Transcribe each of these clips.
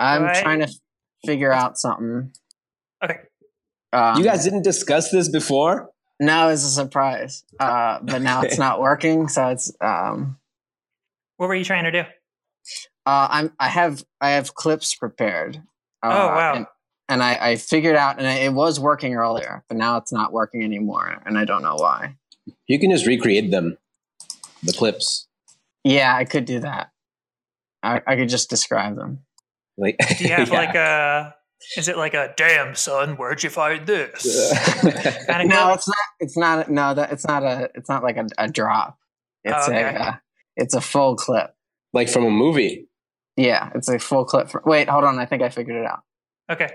I'm Right. trying to figure out something. Okay. Um, you guys didn't discuss this before? No, it's a surprise. Uh, but now it's not working, so it's um. What were you trying to do? Uh, I'm. I have. I have clips prepared. Uh, Oh, wow. And, and I, I figured out, and it was working earlier, but now it's not working anymore, and I don't know why. You can just recreate them, the clips. Yeah, I could do that. I, I could just describe them. Like, Do you have yeah. like a? Is it like a damn son? Where'd you find this? kind of No, it's not. It's not. No, that it's not a. It's not like a, a drop. It's Okay. a. Uh, it's a full clip. like from a movie. Yeah, it's a full clip. For, wait, hold on. I think I figured it out. Okay.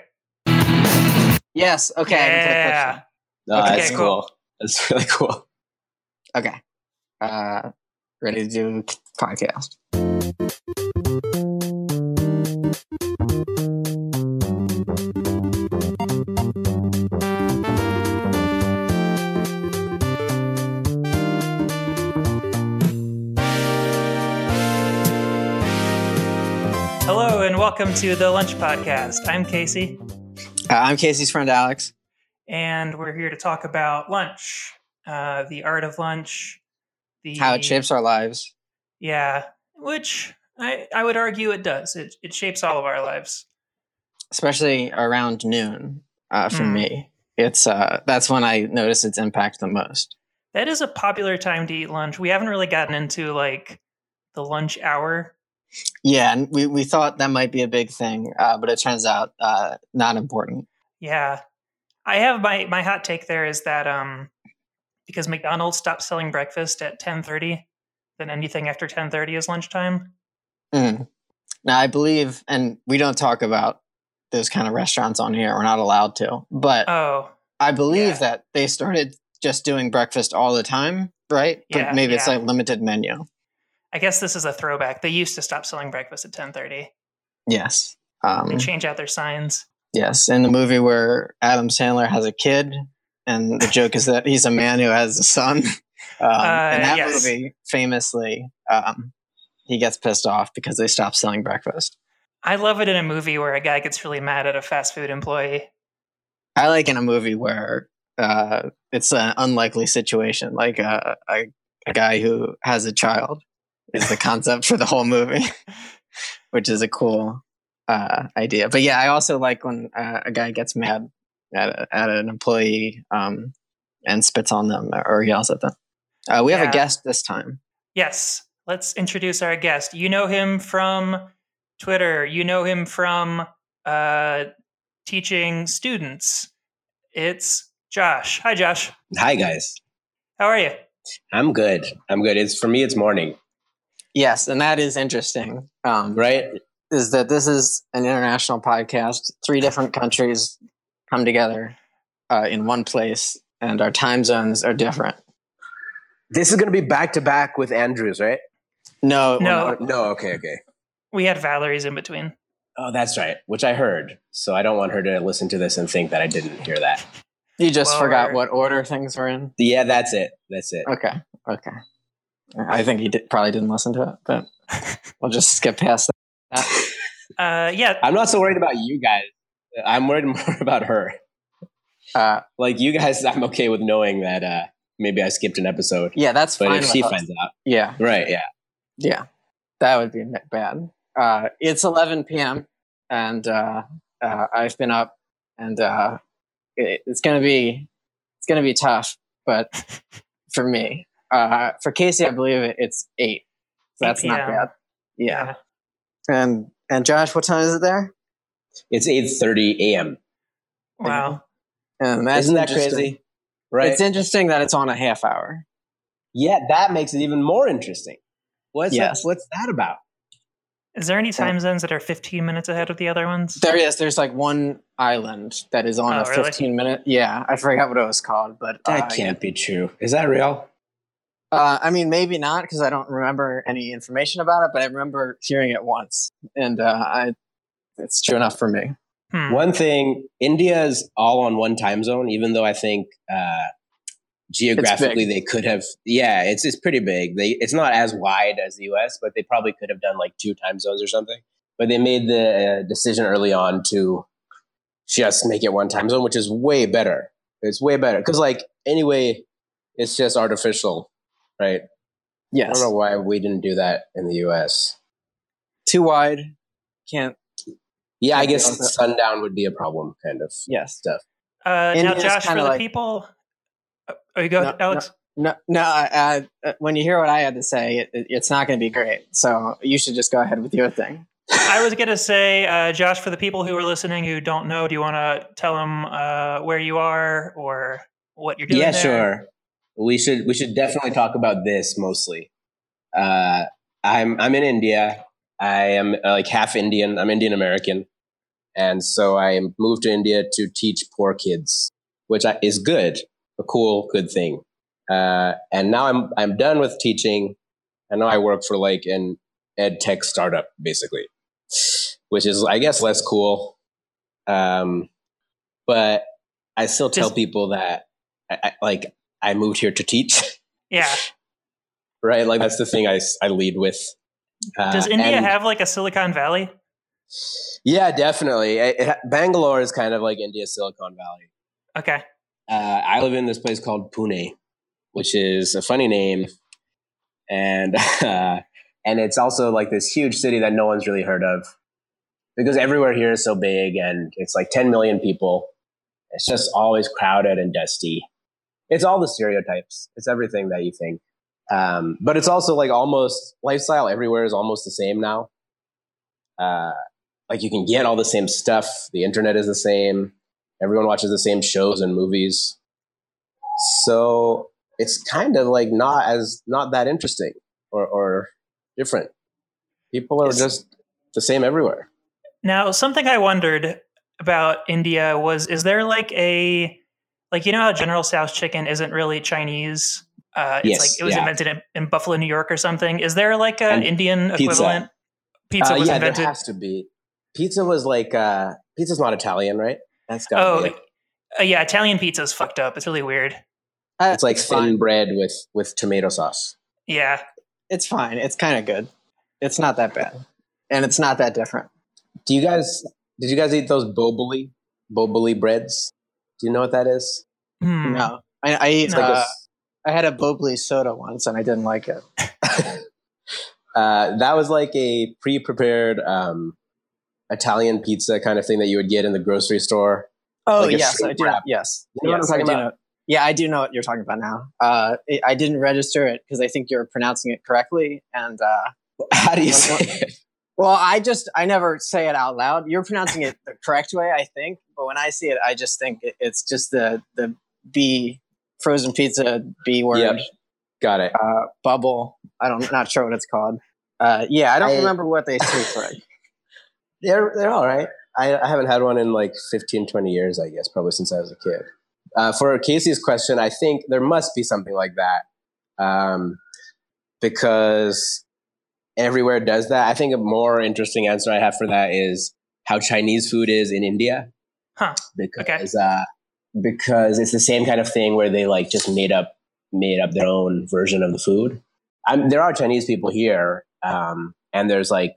Yes. Okay. I can put a clip Yeah. in. Oh, Okay, that's cool. cool. That's really cool. Okay. Uh, ready to do podcast. Welcome to the Lunch Podcast. I'm Casey, Uh, I'm Casey's friend Alex. and we're here to talk about lunch, uh, the art of lunch, the How it shapes our lives. Yeah, which I I would argue it does. It it shapes all of our lives. especially around noon uh, for Mm. me it's uh, that's when i notice its impact the most That is a popular time to eat lunch. We haven't really gotten into like the lunch hour. Yeah and we, we thought that might be a big thing uh, but it turns out uh, not important Yeah. I have my my hot take there is that um because McDonald's stopped selling breakfast at 10:30, then anything after 10:30 is lunchtime. Mm. now i believe and we don't talk about those kind of restaurants on here we're not allowed to but Oh, i believe yeah. that they started just doing breakfast all the time right Yeah, but maybe it's yeah. like limited menu I guess this is a throwback. They used to stop selling breakfast at 10:30. yes um, They change out their signs. Yes, in the movie where Adam Sandler has a kid, and the joke is that he's a man who has a son. Um, Uh, in that yes. movie, famously, um, he gets pissed off because they stop selling breakfast. I love it in a movie where a guy gets really mad at a fast food employee. I like in a movie where uh, it's an unlikely situation, like a, a, a guy who has a child is the concept for the whole movie, which is a cool uh, idea. But yeah, I also like when uh, a guy gets mad at, a, at an employee um, and spits on them or yells at them. Uh, we have a guest this time. Yes, let's introduce our guest. You know him from Twitter. You know him from uh, teaching students. It's Josh. Hi, Josh. Hi guys. How are you? I'm good. I'm good. It's for me. It's morning, Yes, and that is interesting. Um, right? Is that this is an international podcast? Three different countries come together uh, in one place, and our time zones are different. This is going to be back to back with Andrews, right? No, No. No. Okay. Okay. We had Valerie's in between. Oh, that's right. Which I heard. So I don't want her to listen to this and think that I didn't hear that. you just Well, forgot we're- what order things were in. Yeah, that's it. That's it. Okay, okay. I think he did, probably didn't listen to it, but we'll just skip past that. Uh, yeah, I'm not so worried about you guys. I'm worried more about her. Uh, Like you guys, I'm okay with knowing that uh, maybe I skipped an episode. yeah, that's But fine. if she us. finds out, yeah, right? Yeah. yeah, that would be bad. Uh, it's 11 p.m. and uh, uh, I've been up, and uh, it, it's gonna be it's gonna be tough, but for me, uh, for Casey, I believe it's eight. So 8 that's not p.m.. bad. Yeah. and and Josh, what time is it there? It's 8:30 a.m. Wow. And that's Isn't that crazy? Right? It's interesting that it's on a half hour. yeah, that makes it even more interesting. What's Yes. that, what's that about? Is there any time zones that are 15 minutes ahead of the other ones? There is. There's like one island that is on Oh, a really? 15 minute. Yeah, I forgot what it was called, but That uh, can't be true. Is that real? Uh, I mean, maybe not because I don't remember any information about it, but I remember hearing it once, and uh, I it's true enough for me. Hmm. One thing, India is all on one time zone, even though I think uh, geographically they could have. Yeah, it's it's pretty big. They it's not as wide as the U.S., but they probably could have done like two time zones or something. but they made the uh, decision early on to just make it one time zone, which is way better. It's way better because, like, anyway, it's just artificial, right? Yes. I don't know why we didn't do that in the U.S. Too wide. Can't. Yeah, I can't guess the- sundown would be a problem, kind of Yes. stuff. Uh, now, India's Josh, for the like- people. Uh, oh, you go, No, ahead, Alex. No, no. Uh, uh, when you hear what I had to say, it, it- it's not going to be great. So you should just go ahead with your thing. I was going to say, uh, Josh, for the people who are listening who don't know, do you want to tell them uh, where you are or what you're doing? yeah, there? sure. We should we should definitely talk about this mostly. Uh, I'm I'm in India. I am uh, like half Indian. I'm Indian American, and so I moved to India to teach poor kids, which I, is good, a cool, good thing. Uh, and now I'm I'm done with teaching. and now I work for like an ed tech startup, basically, which is I guess less cool. Um, but I still tell Just- people that I, I, like I moved here to teach, Yeah. right? Like that's the thing I, I lead with. Uh, Does India and- have like a Silicon Valley? Yeah, definitely. It- it- Bangalore is kind of like India's Silicon Valley. Okay. Uh, I live in this place called Pune, which is a funny name, and uh, and it's also like this huge city that no one's really heard of because everywhere here is so big and it's like 10 million people. It's just always crowded and dusty. It's all the stereotypes. It's everything that you think. Um, but it's also like almost lifestyle everywhere is almost the same now. Uh, like you can get all the same stuff. The internet is the same. Everyone watches the same shows and movies. So it's kind of like not as not that interesting or, or different. People are It's- just the same everywhere. Now, something I wondered about India was is there like a like you know how General Tso's chicken isn't really Chinese? Uh, it's Yes, like it was yeah. invented in, in Buffalo, New York, or something. Is there like an And Indian pizza. equivalent? Pizza Uh, was yeah, invented. there has to be. Pizza was like uh, pizza's not Italian, right? That's got Oh, to be. uh, yeah, Italian pizza's fucked up. It's really weird. Uh, It's like thin fine. bread with with tomato sauce. Yeah, It's fine. It's kind of good. It's not that bad, and it's not that different. Do you guys did you guys eat those boboli boboli breads? Do you know what that is? Hmm. No, I, I eat. Like uh, a I had a Bobley soda once, and I didn't like it. uh, that was like a pre-prepared um, Italian pizza kind of thing that you would get in the grocery store. Oh Like yes, I do. wrap. Yes, You know what I'm talking about? know. Yeah, I do know what you're talking about now. Uh, I- I didn't register it because I think you're pronouncing it correctly, and uh, How do you say it? well, I just I never say it out loud. You're pronouncing it the correct way, I think, but when I see it, I just think it, it's just the the B frozen pizza B word Yep. Got it. uh, bubble. I don't not sure what it's called. Uh, yeah, I don't I- remember what they say for it. They're they're all right. I, I haven't had one in like 15, 20 years, I guess, probably since I was a kid. Uh, for Casey's question, I think there must be something like that um, because everywhere does that. I think a more interesting answer I have for that is how Chinese food is in India. Huh. Because uh, because it's the same kind of thing where they like just made up made up their own version of the food. I'm, there are Chinese people here, um, and there's like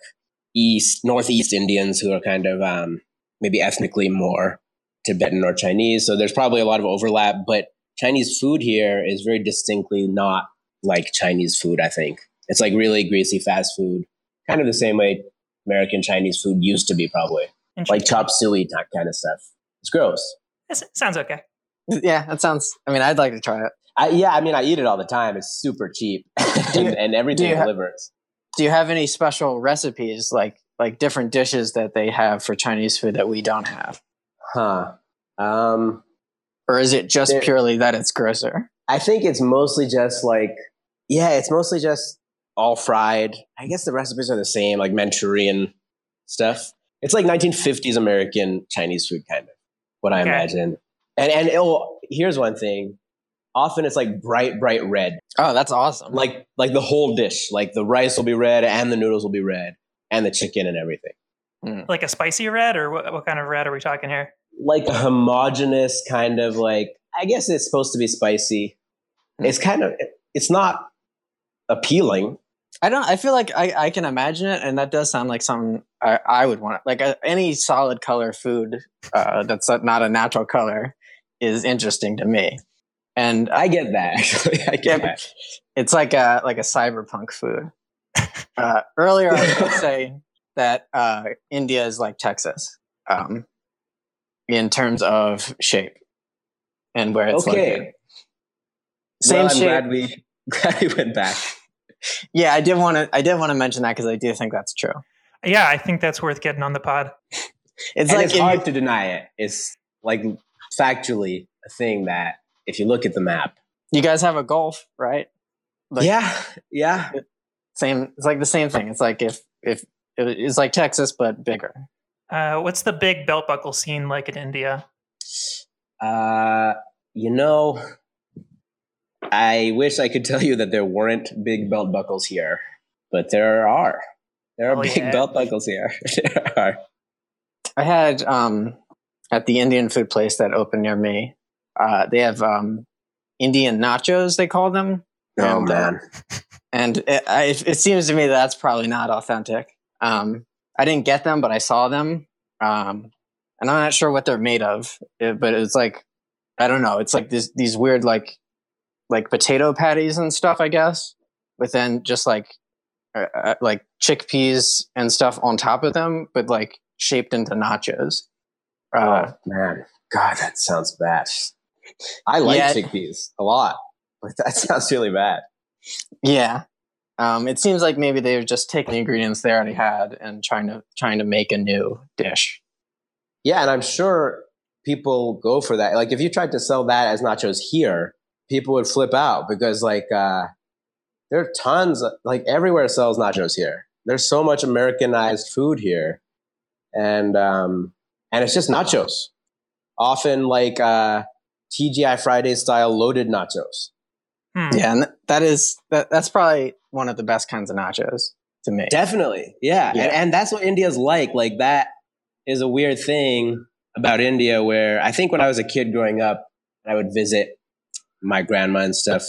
East Northeast Indians who are kind of um, maybe ethnically more Tibetan or Chinese. So there's probably a lot of overlap, but Chinese food here is very distinctly not like Chinese food. I think it's like really greasy fast food, kind of the same way American Chinese food used to be, probably like chop suey type kind of stuff. It's gross. This sounds okay. Yeah, that sounds. I mean, I'd like to try it. I, yeah, I mean, I eat it all the time. It's super cheap, and, and everything you ha- delivers. Do you have any special recipes, like like different dishes that they have for Chinese food that we don't have, Huh. Um, or is it just There- purely that it's grosser? I think it's mostly just like, yeah, it's mostly just all fried. I guess the recipes are the same, like Manchurian stuff. It's like 1950s American Chinese food, kind of what I Okay. imagine. And and oh, here's one thing. Often it's like bright, bright red, Oh, that's awesome! like like the whole dish. Like the rice will be red, and the noodles will be red, and the chicken and everything. Like a spicy red, or what, what kind of red are we talking here? like a homogenous kind of like I guess it's supposed to be spicy. Hmm. It's kind of it's not appealing. I don't. I feel like I, I can imagine it, and that does sound like something I, I would want. Like uh, any solid color food uh, that's not a natural color is interesting to me. And I get that. Actually, I get that. it's like a like a cyberpunk food. Uh, earlier, I was going to say that uh, India is like Texas um, in terms of shape and where it's Okay. located. Same well, I'm shape. glad we glad we went back. Yeah, I did want to. I did want to mention that because I do think that's true. Yeah, I think that's worth getting on the pod. It's and like it's if hard you- to deny it. It's like factually a thing that if you look at the map. you guys have a gulf, right? Like- yeah, yeah. Same. It's like the same thing. It's like if if it's like Texas but bigger. Uh, what's the big belt buckle scene like in India? Uh, you know, I wish I could tell you that there weren't big belt buckles here, but there are. There are Oh, big yeah. belt buckles here. there are. I had um at the Indian food place that opened near me. Uh, they have um Indian nachos. They call them. Oh And, uh, man. and it, I, it seems to me that's probably not authentic. Um, I didn't get them, but I saw them, um, and I'm not sure what they're made of. It- but it's like I don't know. It's like this, these weird like like potato patties and stuff, I guess, with then just like uh, uh, like chickpeas and stuff on top of them, but like shaped into nachos. Uh, oh man. God, that sounds bad. I like Yeah. chickpeas a lot, but that sounds really bad. Yeah. Um, it seems like maybe they're just taking the ingredients they already had and trying to trying to make a new dish. Yeah, and I'm sure people go for that. Like if you tried to sell that as nachos here, people would flip out because like uh there are tons of, like everywhere sells nachos here. There's so much Americanized food here. And um and it's just nachos. Often like uh TGI Friday style loaded nachos. Hmm. Yeah, and that is that, that's probably one of the best kinds of nachos to me. Definitely. Yeah. Yeah. And, and that's what India's like. Like that is a weird thing about India where I think when I was a kid growing up, I would visit my grandma and stuff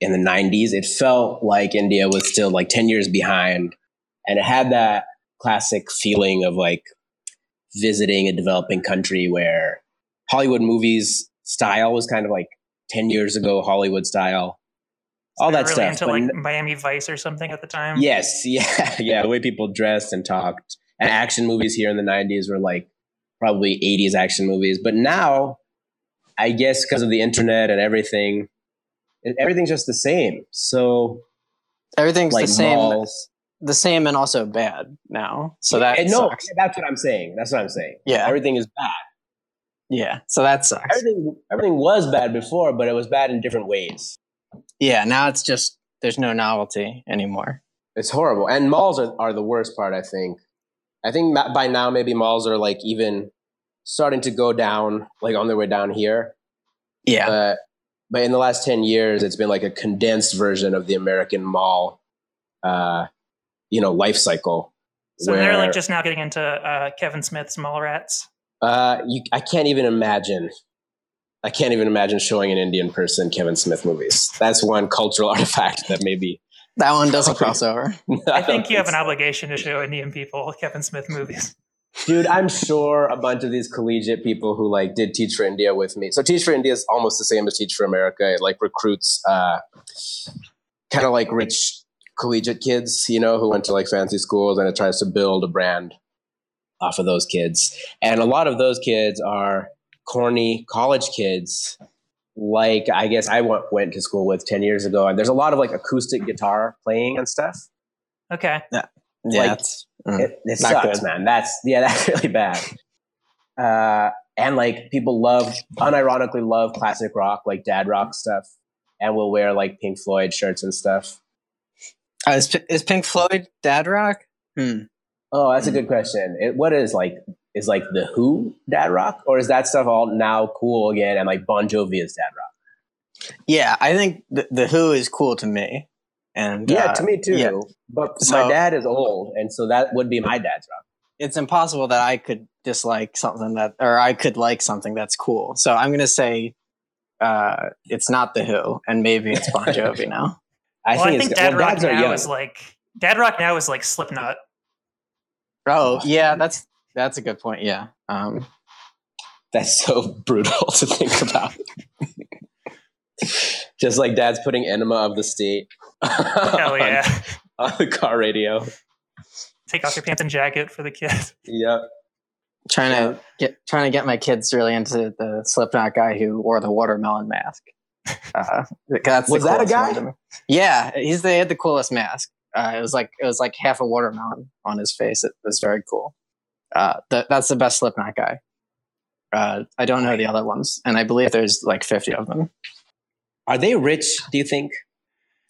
in the 90s. It felt like India was still like 10 years behind. And it had that classic feeling of like visiting a developing country where Hollywood movies style was kind of like 10 years ago, Hollywood style. All that really stuff. into but like Miami Vice or something at the time. Yes, yeah, yeah. The way people dressed and talked, and action movies here in the '90s were like probably '80s action movies. But now, I guess because of the internet and everything, everything's just the same. So, Everything's like the same, malls. the same, and also bad now. So that no, sucks. that's what I'm saying. That's what I'm saying. Yeah, Everything is bad. yeah. So that sucks. Everything, everything was bad before, but it was bad in different ways. Yeah, now it's just there's no novelty anymore. It's horrible. And malls are, are the worst part, I think. I think by now, maybe malls are like even starting to go down, like on their way down here. Yeah, But, but in the last 10 years, it's been like a condensed version of the American mall, uh, you know, life cycle. So they're like just now getting into uh, Kevin Smith's Mallrats. uh, you, I can't even imagine. I can't even imagine showing an Indian person Kevin Smith movies. That's one cultural artifact that maybe. that one doesn't cross over. I think you have an obligation to show Indian people Kevin Smith movies. Dude, I'm sure a bunch of these collegiate people who like did Teach for India with me. So Teach for India is almost the same as Teach for America. It like recruits uh, kind of like rich collegiate kids, you know, who went to like fancy schools, and it tries to build a brand off of those kids. And a lot of those kids are corny college kids. Like I guess I went, went to school with ten years ago, and there's a lot of like acoustic guitar playing and stuff. Okay. Yeah, Like, it's- mm. It, it sucks, good. man. That's yeah, that's really bad. Uh, and like people love, unironically love classic rock, like dad rock stuff, and will wear like Pink Floyd shirts and stuff. Uh, is, is Pink Floyd dad rock? Hmm. Oh, that's a good question. It, what is like is like the Who dad rock, or is that stuff all now cool again? And like Bon Jovi is dad rock. Yeah, I think the, the Who is cool to me. And Yeah, uh, to me too. yeah. But So- my dad is old, and so that would be my dad's rock. it's impossible that I could dislike something that, or I could like something that's cool. So I'm going to say uh, it's not the Who, and maybe it's Bon Jovi now. I well, think, I think Dad well, Rock are now young. is like Dad Rock now is like Slipknot. Oh yeah, that's that's a good point. Yeah. Um, That's so brutal to think about. Just like dad's putting Enema of the State Hell yeah! on, on the car radio. Take off your pants and jacket for the kids. Yep. trying to get trying to get my kids really into the Slipknot guy who wore the watermelon mask. Uh, that's Was that a guy? one to me. Yeah, he's they had the coolest mask. Uh, it was like it was like half a watermelon on his face. It was very cool. Uh, that that's the best Slipknot guy. Uh, I don't know the other ones, and I believe there's like 50 of them. Are they rich, do you think?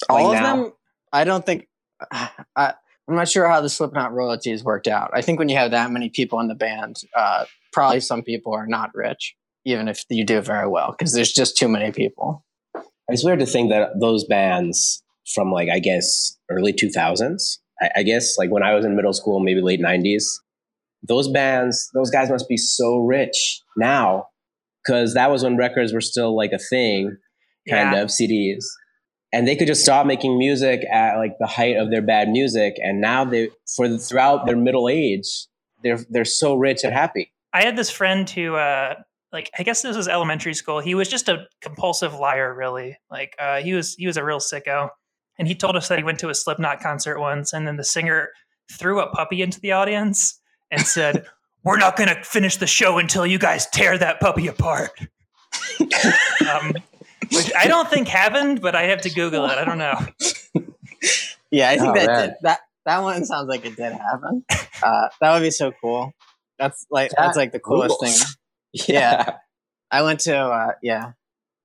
All Like of now? them, I don't think. I, I'm not sure how the Slipknot royalties worked out. I think when you have that many people in the band, uh, probably some people are not rich, even if you do very well, because there's just too many people. It's weird to think that those bands from like I guess early two thousands, I, I guess like when I was in middle school, maybe late nineties, those bands, those guys must be so rich now because that was when records were still like a thing, kind Yeah. of CDs, and they could just stop making music at like the height of their bad music, and now they for the, throughout their middle age, they're they're so rich and happy. I had this friend who, uh, like, I guess this was elementary school. He was just a compulsive liar, really. Like, uh, he was he was a real sicko, and he told us that he went to a Slipknot concert once, and then the singer threw a puppy into the audience and said, "We're not going to finish the show until you guys tear that puppy apart." um, which I don't think happened, but I have to Google it. I don't know. Yeah, I think Oh, that did, that that one sounds like it did happen. Uh, that would be so cool. That's like that's like the coolest thing. rules. Yeah. I went to uh, yeah,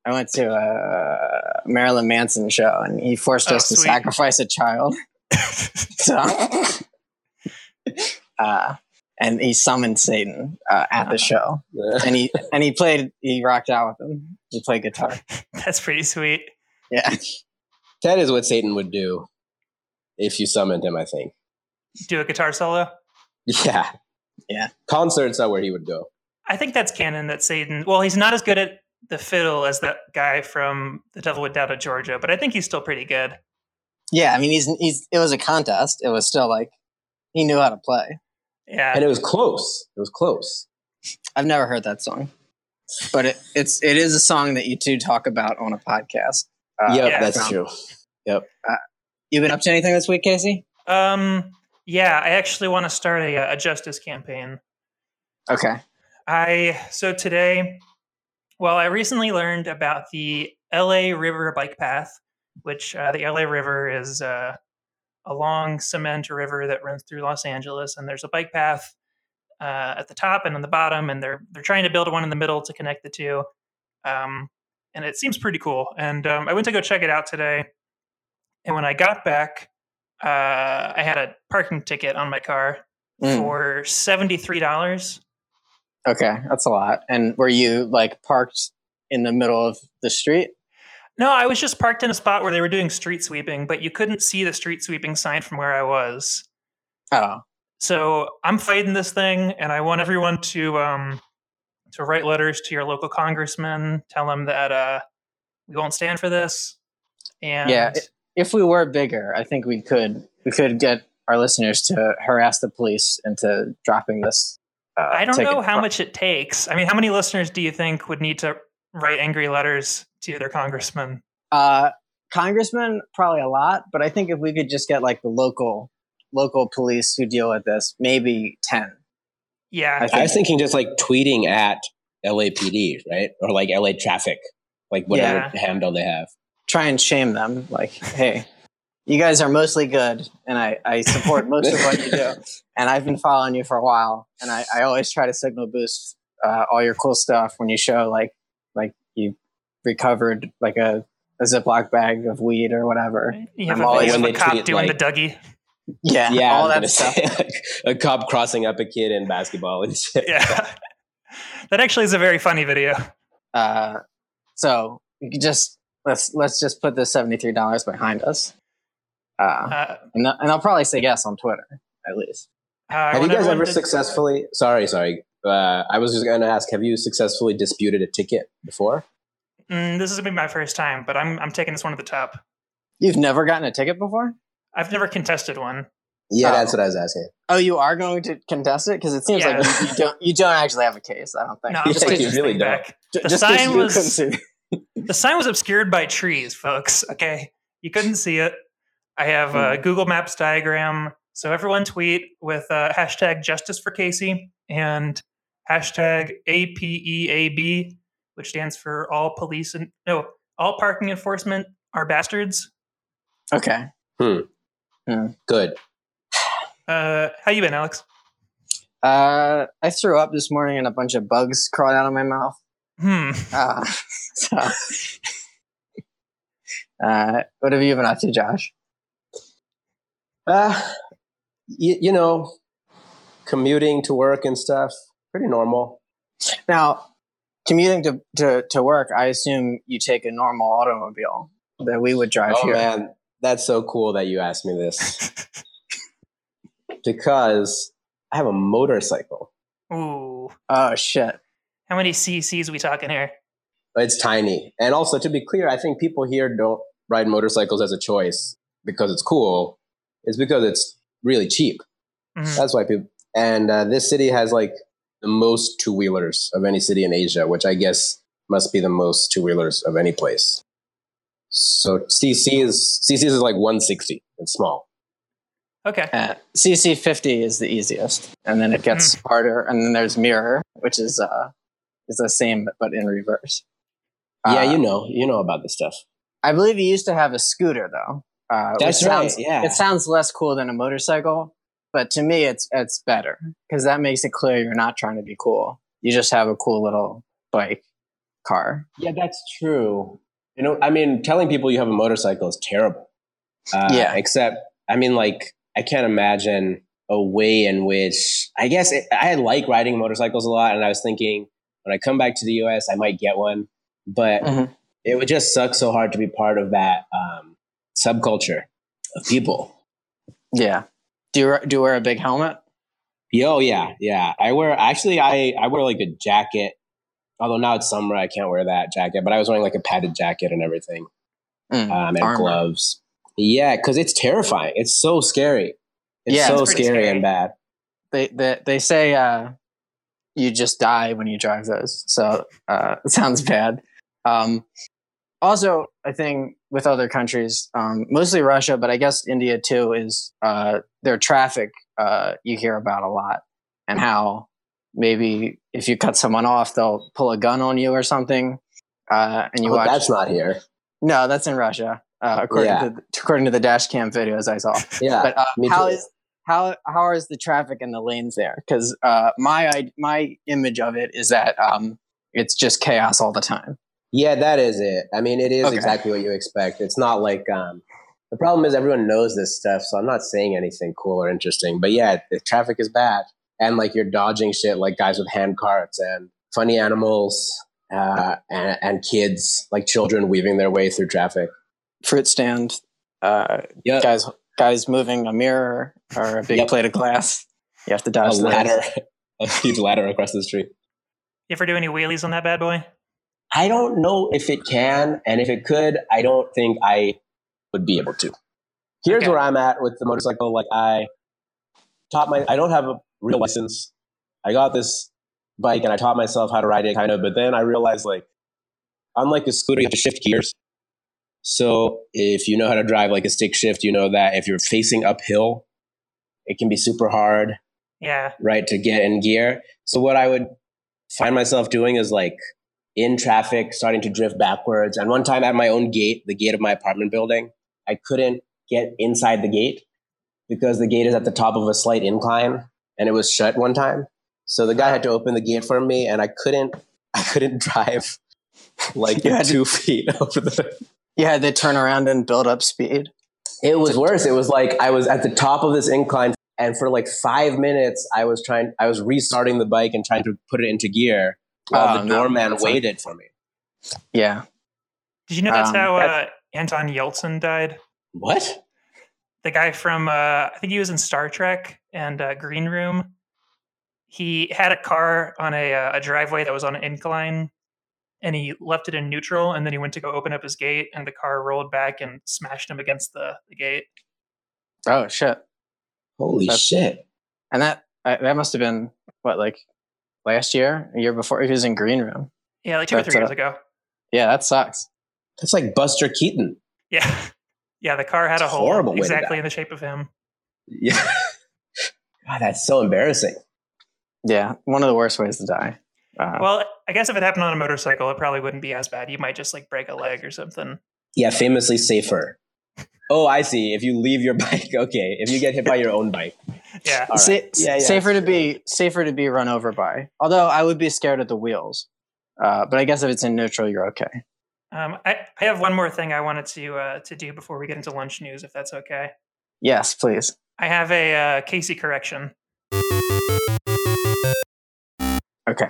I went to a Marilyn Manson show, and he forced Oh, us to sacrifice a child. So, uh, and he summoned Satan uh, at the show, and he and he played. He rocked out with him. He played guitar. That's pretty sweet. Yeah, That is what Satan would do if you summoned him, I think. Do a guitar solo. Yeah. Yeah. Concerts are where he would go. I think that's canon that Satan. Well, he's not as good at the fiddle as that guy from The Devil Went Down to Georgia, but I think he's still pretty good. yeah. I mean, he's he's. It was a contest. It was still like he knew how to play. Yeah, And it was close. It was close. I've never heard that song, but it, it's it is a song that you two talk about on a podcast. Uh, yep, yeah. that's true. Yep. You been up to anything this week, Casey? um, yeah. I actually want to start a, a justice campaign. Okay. I so today, well, I recently learned about the LA River bike path, which uh, the LA River is uh, a long cement river that runs through Los Angeles, and there's a bike path uh, at the top and on the bottom, and they're they're trying to build one in the middle to connect the two. Um, and it seems pretty cool. And um, I went to go check it out today, and when I got back, uh, I had a parking ticket on my car Mm. for seventy three dollars. Okay, that's a lot. And were you like parked in the middle of the street? No, I was just parked in a spot where they were doing street sweeping, but you couldn't see the street sweeping sign from where I was. Oh, So I'm fighting this thing, and I want everyone to um, to write letters to your local congressman, tell them that uh, we won't stand for this. And Yeah, if we were bigger, I think we could we could get our listeners to harass the police into dropping this. Uh, I don't know how much it takes. I mean, how many listeners do you think would need to write angry letters to their congressman? Uh, congressman, probably a lot, but I think if we could just get like the local local police who deal with this, maybe ten. Yeah, I I was thinking just like tweeting at LAPD, right? Or like LA traffic, like whatever handle they have. Try and shame them, like, hey, you guys are mostly good, and I I support most of what you do, and I've been following you for a while, and I I always try to signal boost uh, all your cool stuff when you show like like you recovered like a a Ziploc bag of weed or whatever. you have I'm a always- video when a cop doing like- the Dougie. Yeah, Yeah, all that stuff. say, like, a cop crossing up a kid in basketball and shit. Yeah, that actually is a very funny video. Uh, so you could just let's let's just put the seventy three dollars behind us, uh, Uh, and, and I'll probably say yes on Twitter at least. uh, Have you guys ever successfully? Sorry, sorry. Uh, I was just going to ask: Have you successfully disputed a ticket before? Mm, this is gonna be my first time, but I'm I'm taking this one at the top. You've never gotten a ticket before? I've never contested one. Yeah, Oh. that's what I was asking. Oh, you are going to contest it because it seems Yeah. like you, you don't. You don't actually have a case. I don't think. No, I'm just Yeah, taking you really don't. back. J- The just 'cause sign was- see. The sign was obscured by trees, folks. Okay, you couldn't see it. I have a Google Maps diagram. So everyone tweet with uh, hashtag Justice for Casey and hashtag APEAB, which stands for All Police and no All Parking Enforcement are bastards. Okay. Hmm. Good. Uh, how you been, Alex? Uh, I threw up this morning and a bunch of bugs crawled out of my mouth. Hmm. Uh, so, uh, what have you been up to, Josh? Uh, you, you know, commuting to work and stuff, pretty normal. Now, commuting to, to, to work, I assume you take a normal automobile that we would drive here. Oh here. man, that's so cool that you asked me this because I have a motorcycle. Ooh. Oh shit! How many CCs we talking here? It's tiny, and also to be clear, I think people here don't ride motorcycles as a choice because it's cool. It's because it's really cheap. Mhm. That's why people. And uh, this city has like the most two wheelers of any city in Asia, which I guess must be the most two wheelers of any place. So CC is CC is like 160. It's small. Okay. Uh, CC fifty is the easiest, and then it gets harder. And then there's mirror, which is uh, is the same but in reverse. yeah, Uh, you know, you know about this stuff. I believe you used to have a scooter though. Uh, which That's right, sounds- yeah. it sounds less cool than a motorcycle, but to me, it's it's better because that makes it clear you're not trying to be cool. You just have a cool little bike car. Yeah, that's true. You know, I mean, telling people you have a motorcycle is terrible. Uh, Yeah. Except, I mean, like, I can't imagine a way in which I guess it, I like riding motorcycles a lot, and I was thinking when I come back to the U.S., I might get one, but Mhm. it would just suck so hard to be part of that um, subculture of people. Yeah. Do you do you wear a big helmet? Yo, yeah, yeah. I wear actually, I I wear like a jacket. Although now it's summer, I can't wear that jacket. But I was wearing like a padded jacket and everything, Mm, um, and armor. gloves. Yeah, because it's terrifying. It's so scary. It's Yeah, so it's scary, scary. and bad. They they they say uh, you just die when you drive those. So uh, it sounds bad. Um, also, I think with other countries, um, mostly Russia, but I guess India too, is uh, their traffic uh, you hear about a lot, and how maybe if you cut someone off, they'll pull a gun on you or something. Uh, and you Oh, watch. that's not here. no, that's in Russia, uh, according Yeah. to according to the dash cam videos I saw. Yeah, But uh, how is how how is the traffic in the lanes there? Because uh, my my image of it is that um, it's just chaos all the time. Yeah, that is it. I mean, it is Okay. exactly what you expect. It's not like um, the problem is everyone knows this stuff, so I'm not saying anything cool or interesting. But yeah, the traffic is bad, and like you're dodging shit like guys with hand carts and funny animals uh, and, and kids, like children weaving their way through traffic. Fruit stand, uh, Yeah, guys guys moving a mirror or a big Yep. plate of glass. You have to a dodge those. ladder, a huge ladder across the street. You ever do any wheelies on that bad boy? I don't know if it can, and if it could, I don't think I would be able to. Here's Okay. where I'm at with the motorcycle. Like I taught my, I don't have a real license. I got this bike and I taught myself how to ride it, kind of. But then I realized, like, unlike a scooter, you have to shift gears. So if you know how to drive like a stick shift, you know that if you're facing uphill, it can be super hard Yeah. right to get in gear so what i would find myself doing is like in traffic starting to drift backwards and one time at my own gate the gate of my apartment building i couldn't get inside the gate because the gate is at the top of a slight incline and it was shut one time so the guy had to open the gate for me and i couldn't i couldn't drive like had to- two feet over the You had to turn around and build up speed. It was worse. It was like I was at the top of this incline, and for like five minutes, I was trying. I was restarting the bike and trying to put it into gear while Oh, the no, doorman that's not- waited for me. Yeah. Did you know that's Um, how uh, Anton Yelchin died? What? The guy from, uh, I think he was in Star Trek and uh, Green Room. He had a car on a, uh, a driveway that was on an incline and he left it in neutral and then he went to go open up his gate and the car rolled back and smashed him against the, the gate. Oh shit! Holy That's- shit! And that uh, that must have been what like last year, a year before. He was in Green Room. Yeah, like two or That's, three years ago. Yeah, that sucks. That's like Buster Keaton. Yeah. Yeah, the car had a It's a hole horrible exactly die. in the shape of him. Yeah. God, that's so embarrassing. Yeah, one of the worst ways to die. Uh, Well, I guess if it happened on a motorcycle, it probably wouldn't be as bad. You might just like break a leg or something. Yeah, famously safer. Oh, I see. If you leave your bike, okay. If you get hit by your own bike, Yeah. All right. Sa- Yeah, yeah, safer to be safer to be run over by. Although I would be scared at the wheels. Uh, but I guess if it's in neutral, you're okay. Um, I, I have one more thing I wanted to uh, to do before we get into lunch news, if that's okay. Yes, please. I have a uh, Casey correction. Okay.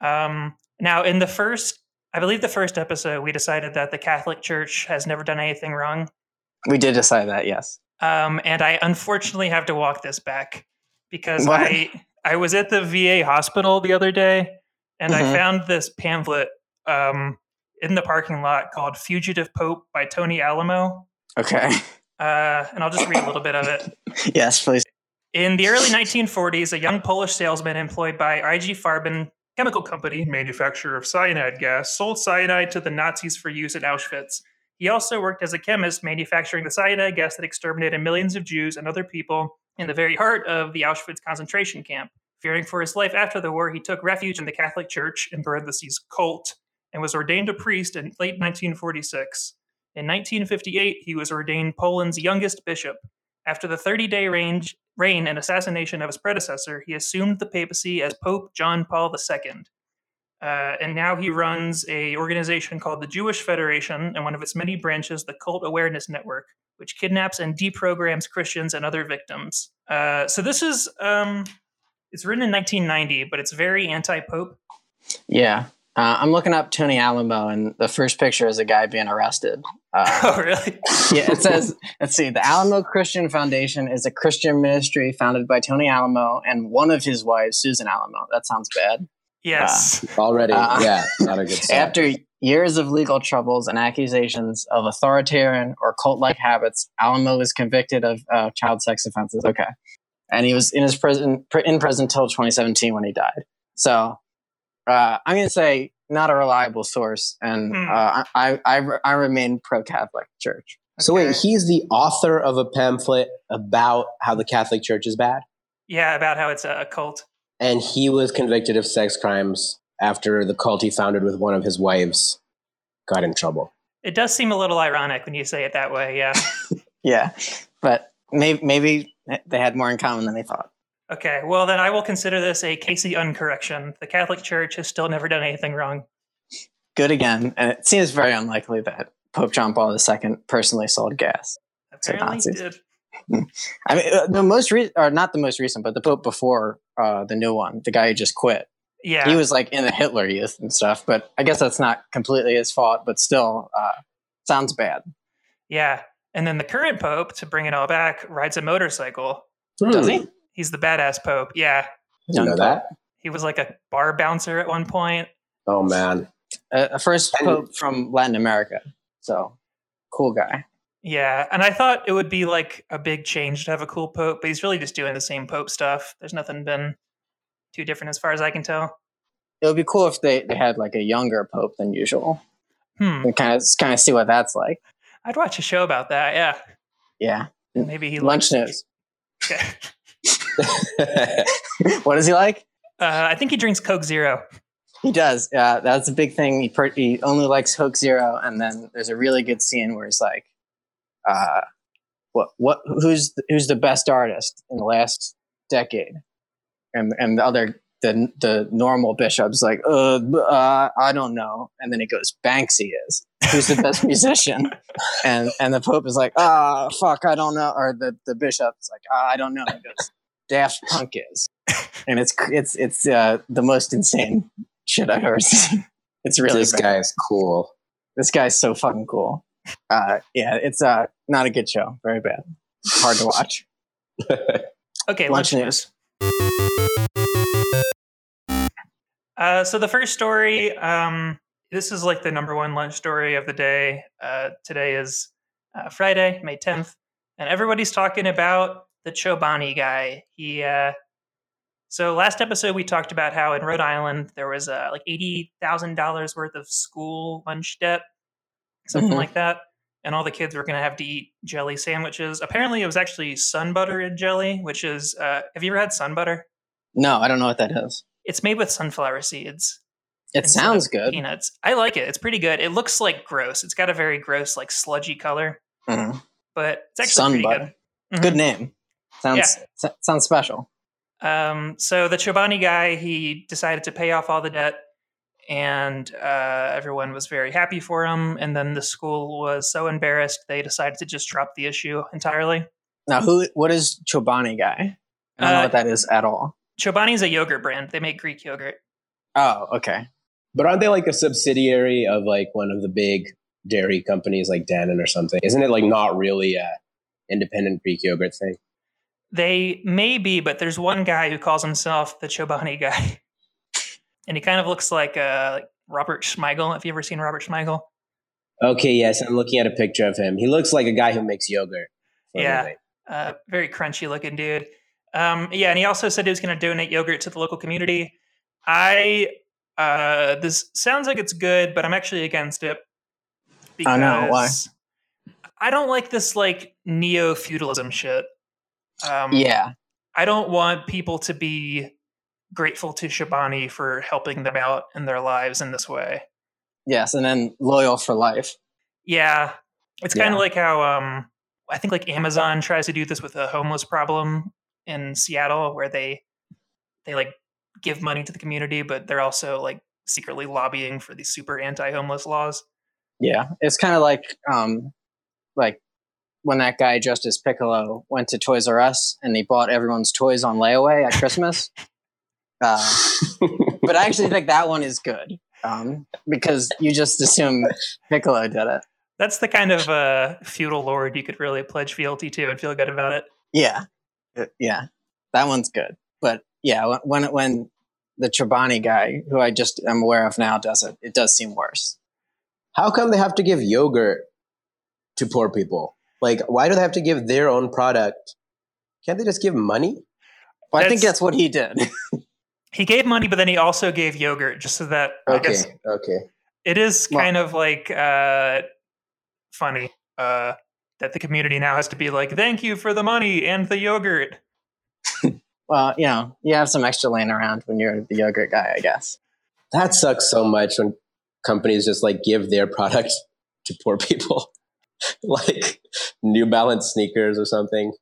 Um, now, in the first, I believe the first episode, we decided that the Catholic Church has never done anything wrong. We did decide that. Yes. Um, and I unfortunately have to walk this back because What? I I was at the VA hospital the other day and I Mhm. found this pamphlet um, in the parking lot called "Fugitive Pope" by Tony Alamo. Okay. Uh, and I'll just read a little bit of it. yes, please. In the early 1940s, a young Polish salesman employed by IG Farben Chemical Company, manufacturer of cyanide gas, sold cyanide to the Nazis for use at Auschwitz. He also worked as a chemist manufacturing the cyanide gas that exterminated millions of Jews and other people in the very heart of the Auschwitz concentration camp. Fearing for his life after the war, he took refuge in the Catholic Church, in parentheses, cult, and was ordained a priest in late 1946. In 1958, he was ordained Poland's youngest bishop. After the 30 day reign, reign and assassination of his predecessor, he assumed the papacy as Pope John Paul II. Uh, and now he runs a organization called the Jewish Federation and one of its many branches, the Cult Awareness Network, which kidnaps and deprograms Christians and other victims. Uh, so this is um, it's written in 1990, but it's very anti-pope. Yeah. Uh, I'm looking up Tony Alamo, and the first picture is a guy being arrested. Uh, oh, really? yeah, it says, let's see, the Alamo Christian Foundation is a Christian ministry founded by Tony Alamo and one of his wives, Susan Alamo. That sounds bad. Yes. already, Uh, yeah, not a good start. After years of legal troubles and accusations of authoritarian or cult like habits, Alamo was convicted of uh, child sex offenses. Okay. And he was in his prison pr- in prison until 2017 when he died. So uh, I'm going to say not a reliable source, and uh, I, I I I remain pro Catholic Church. so wait, he's the author of a pamphlet about how the Catholic Church is bad, yeah, about how it's a, a cult. And he was convicted of sex crimes after the cult he founded with one of his wives got in trouble. It does seem a little ironic when you say it that way. Yeah. Yeah, but maybe maybe they had more in common than they thought. Okay, well then I will consider this a Casey uncorrection. The Catholic Church has still never done anything wrong. Good again, and it seems very unlikely that Pope John Paul II personally sold gas. Apparently Nazis. Did. I mean, uh, the most recent, or not the most recent, but the Pope before uh, the new one, the guy who just quit. Yeah. He was like in the Hitler Youth and stuff, but I guess that's not completely his fault, but still, uh, sounds bad. yeah. And then the current pope, to bring it all back, rides a motorcycle. Does Hmm, he? He's the badass pope. Yeah. Didn't know Young that. He was like a bar bouncer at one point. Oh man, Uh, a first And- Pope from Latin America. So, cool guy. Yeah. And I thought it would be like a big change to have a cool pope, but he's really just doing the same pope stuff. There's nothing been too different as far as I can tell. It would be cool if they, they had like a younger Pope than usual. Hmm. And kind of kind of see what that's like. I'd watch a show about that. Yeah. Yeah. Maybe he Lunch likes- news. Okay. what is he like? Uh, I think he drinks Coke Zero. He does. Uh, that's a big thing. He, per- he only likes Coke Zero, and then there's a really good scene where he's like, uh, "What? What? Who's who's the best artist in the last decade?" And and the other the the normal bishop's like, "Uh, uh I don't know." And then he goes, "Banksy is." Who's the best musician? And and the Pope is like, "Ah, fuck, I don't know." Or the the bishop's like, ah, "I don't know." He goes, "Daft Punk is." And it's it's it's uh, the most insane shit I've ever seen. It's really this bad. guy is cool. This guy's so fucking cool. Uh, yeah, it's uh, not a good show. Very bad. Hard to watch. Okay, Lunch lunch news. Uh, so the first story, um, this is like the number one lunch story of the day. Uh, today is uh, Friday, May 10th. and everybody's talking about the Chobani guy. He uh, so last episode we talked about how in Rhode Island there was uh, like eighty thousand dollars worth of school lunch debt, something Mhm. like that, and all the kids were going to have to eat jelly sandwiches. Apparently, it was actually sun butter and jelly, which is uh, have you ever had sun butter? No, I don't know what that is. It's made with sunflower seeds. It sounds good. Peanuts. I like it. It's pretty good. It looks like gross. It's got a very gross, like sludgy color, Mhm. but it's actually Sun pretty butter. good. Mhm. Good name. Sounds s- sounds special. Um, so the Chobani guy, he decided to pay off all the debt, and uh, everyone was very happy for him. And then the school was so embarrassed they decided to just drop the issue entirely. Now, who? What is Chobani guy? I don't know Uh, what that is at all. Chobani is a yogurt brand. They make Greek yogurt. Oh, okay. But aren't they like a subsidiary of like one of the big dairy companies like Dannon or something? Isn't it like not really a independent Greek yogurt thing? They may be, but there's one guy who calls himself the Chobani guy, and he kind of looks like uh, like Robert Smigel. Have you ever seen Robert Smigel? Okay, yes, I'm looking at a picture of him. He looks like a guy who makes yogurt. Yeah. uh, very crunchy looking dude. Um, yeah, and he also said he was going to donate yogurt to the local community. I uh, this sounds like it's good, but I'm actually against it. Oh, no, why? because I don't like this like neo feudalism shit. Um, Yeah. I don't want people to be grateful to Chobani for helping them out in their lives in this way. Yes, and then loyal for life. Yeah, it's kind of like how um, I think like Amazon tries to do this with the homeless problem in Seattle, where they they like give money to the community, but they're also like secretly lobbying for these super anti-homeless laws. Yeah, it's kind of like um, like when that guy Justice Piccolo went to Toys R Us and he bought everyone's toys on layaway at Christmas. uh, but I actually think that one is good um, because you just assume Piccolo did it. That's the kind of uh, feudal lord you could really pledge fealty to and feel good about it. Yeah, Uh, yeah, that one's good. But yeah, when- when when the Chobani guy, who I just am aware of now, does it, it does seem worse. How come they have to give yogurt to poor people? Like, why do they have to give their own product? Can't they just give money? Well, I think That's- that's what he did. He gave money, but then he also gave yogurt, just so that I Okay, guess okay. it is Well- kind of like uh, funny uh, that the community now has to be like, "Thank you for the money and the yogurt." well, you know, you have some extra laying around when you're the yogurt guy, I guess. That sucks so much when companies just like give their product to poor people, like New Balance sneakers or something.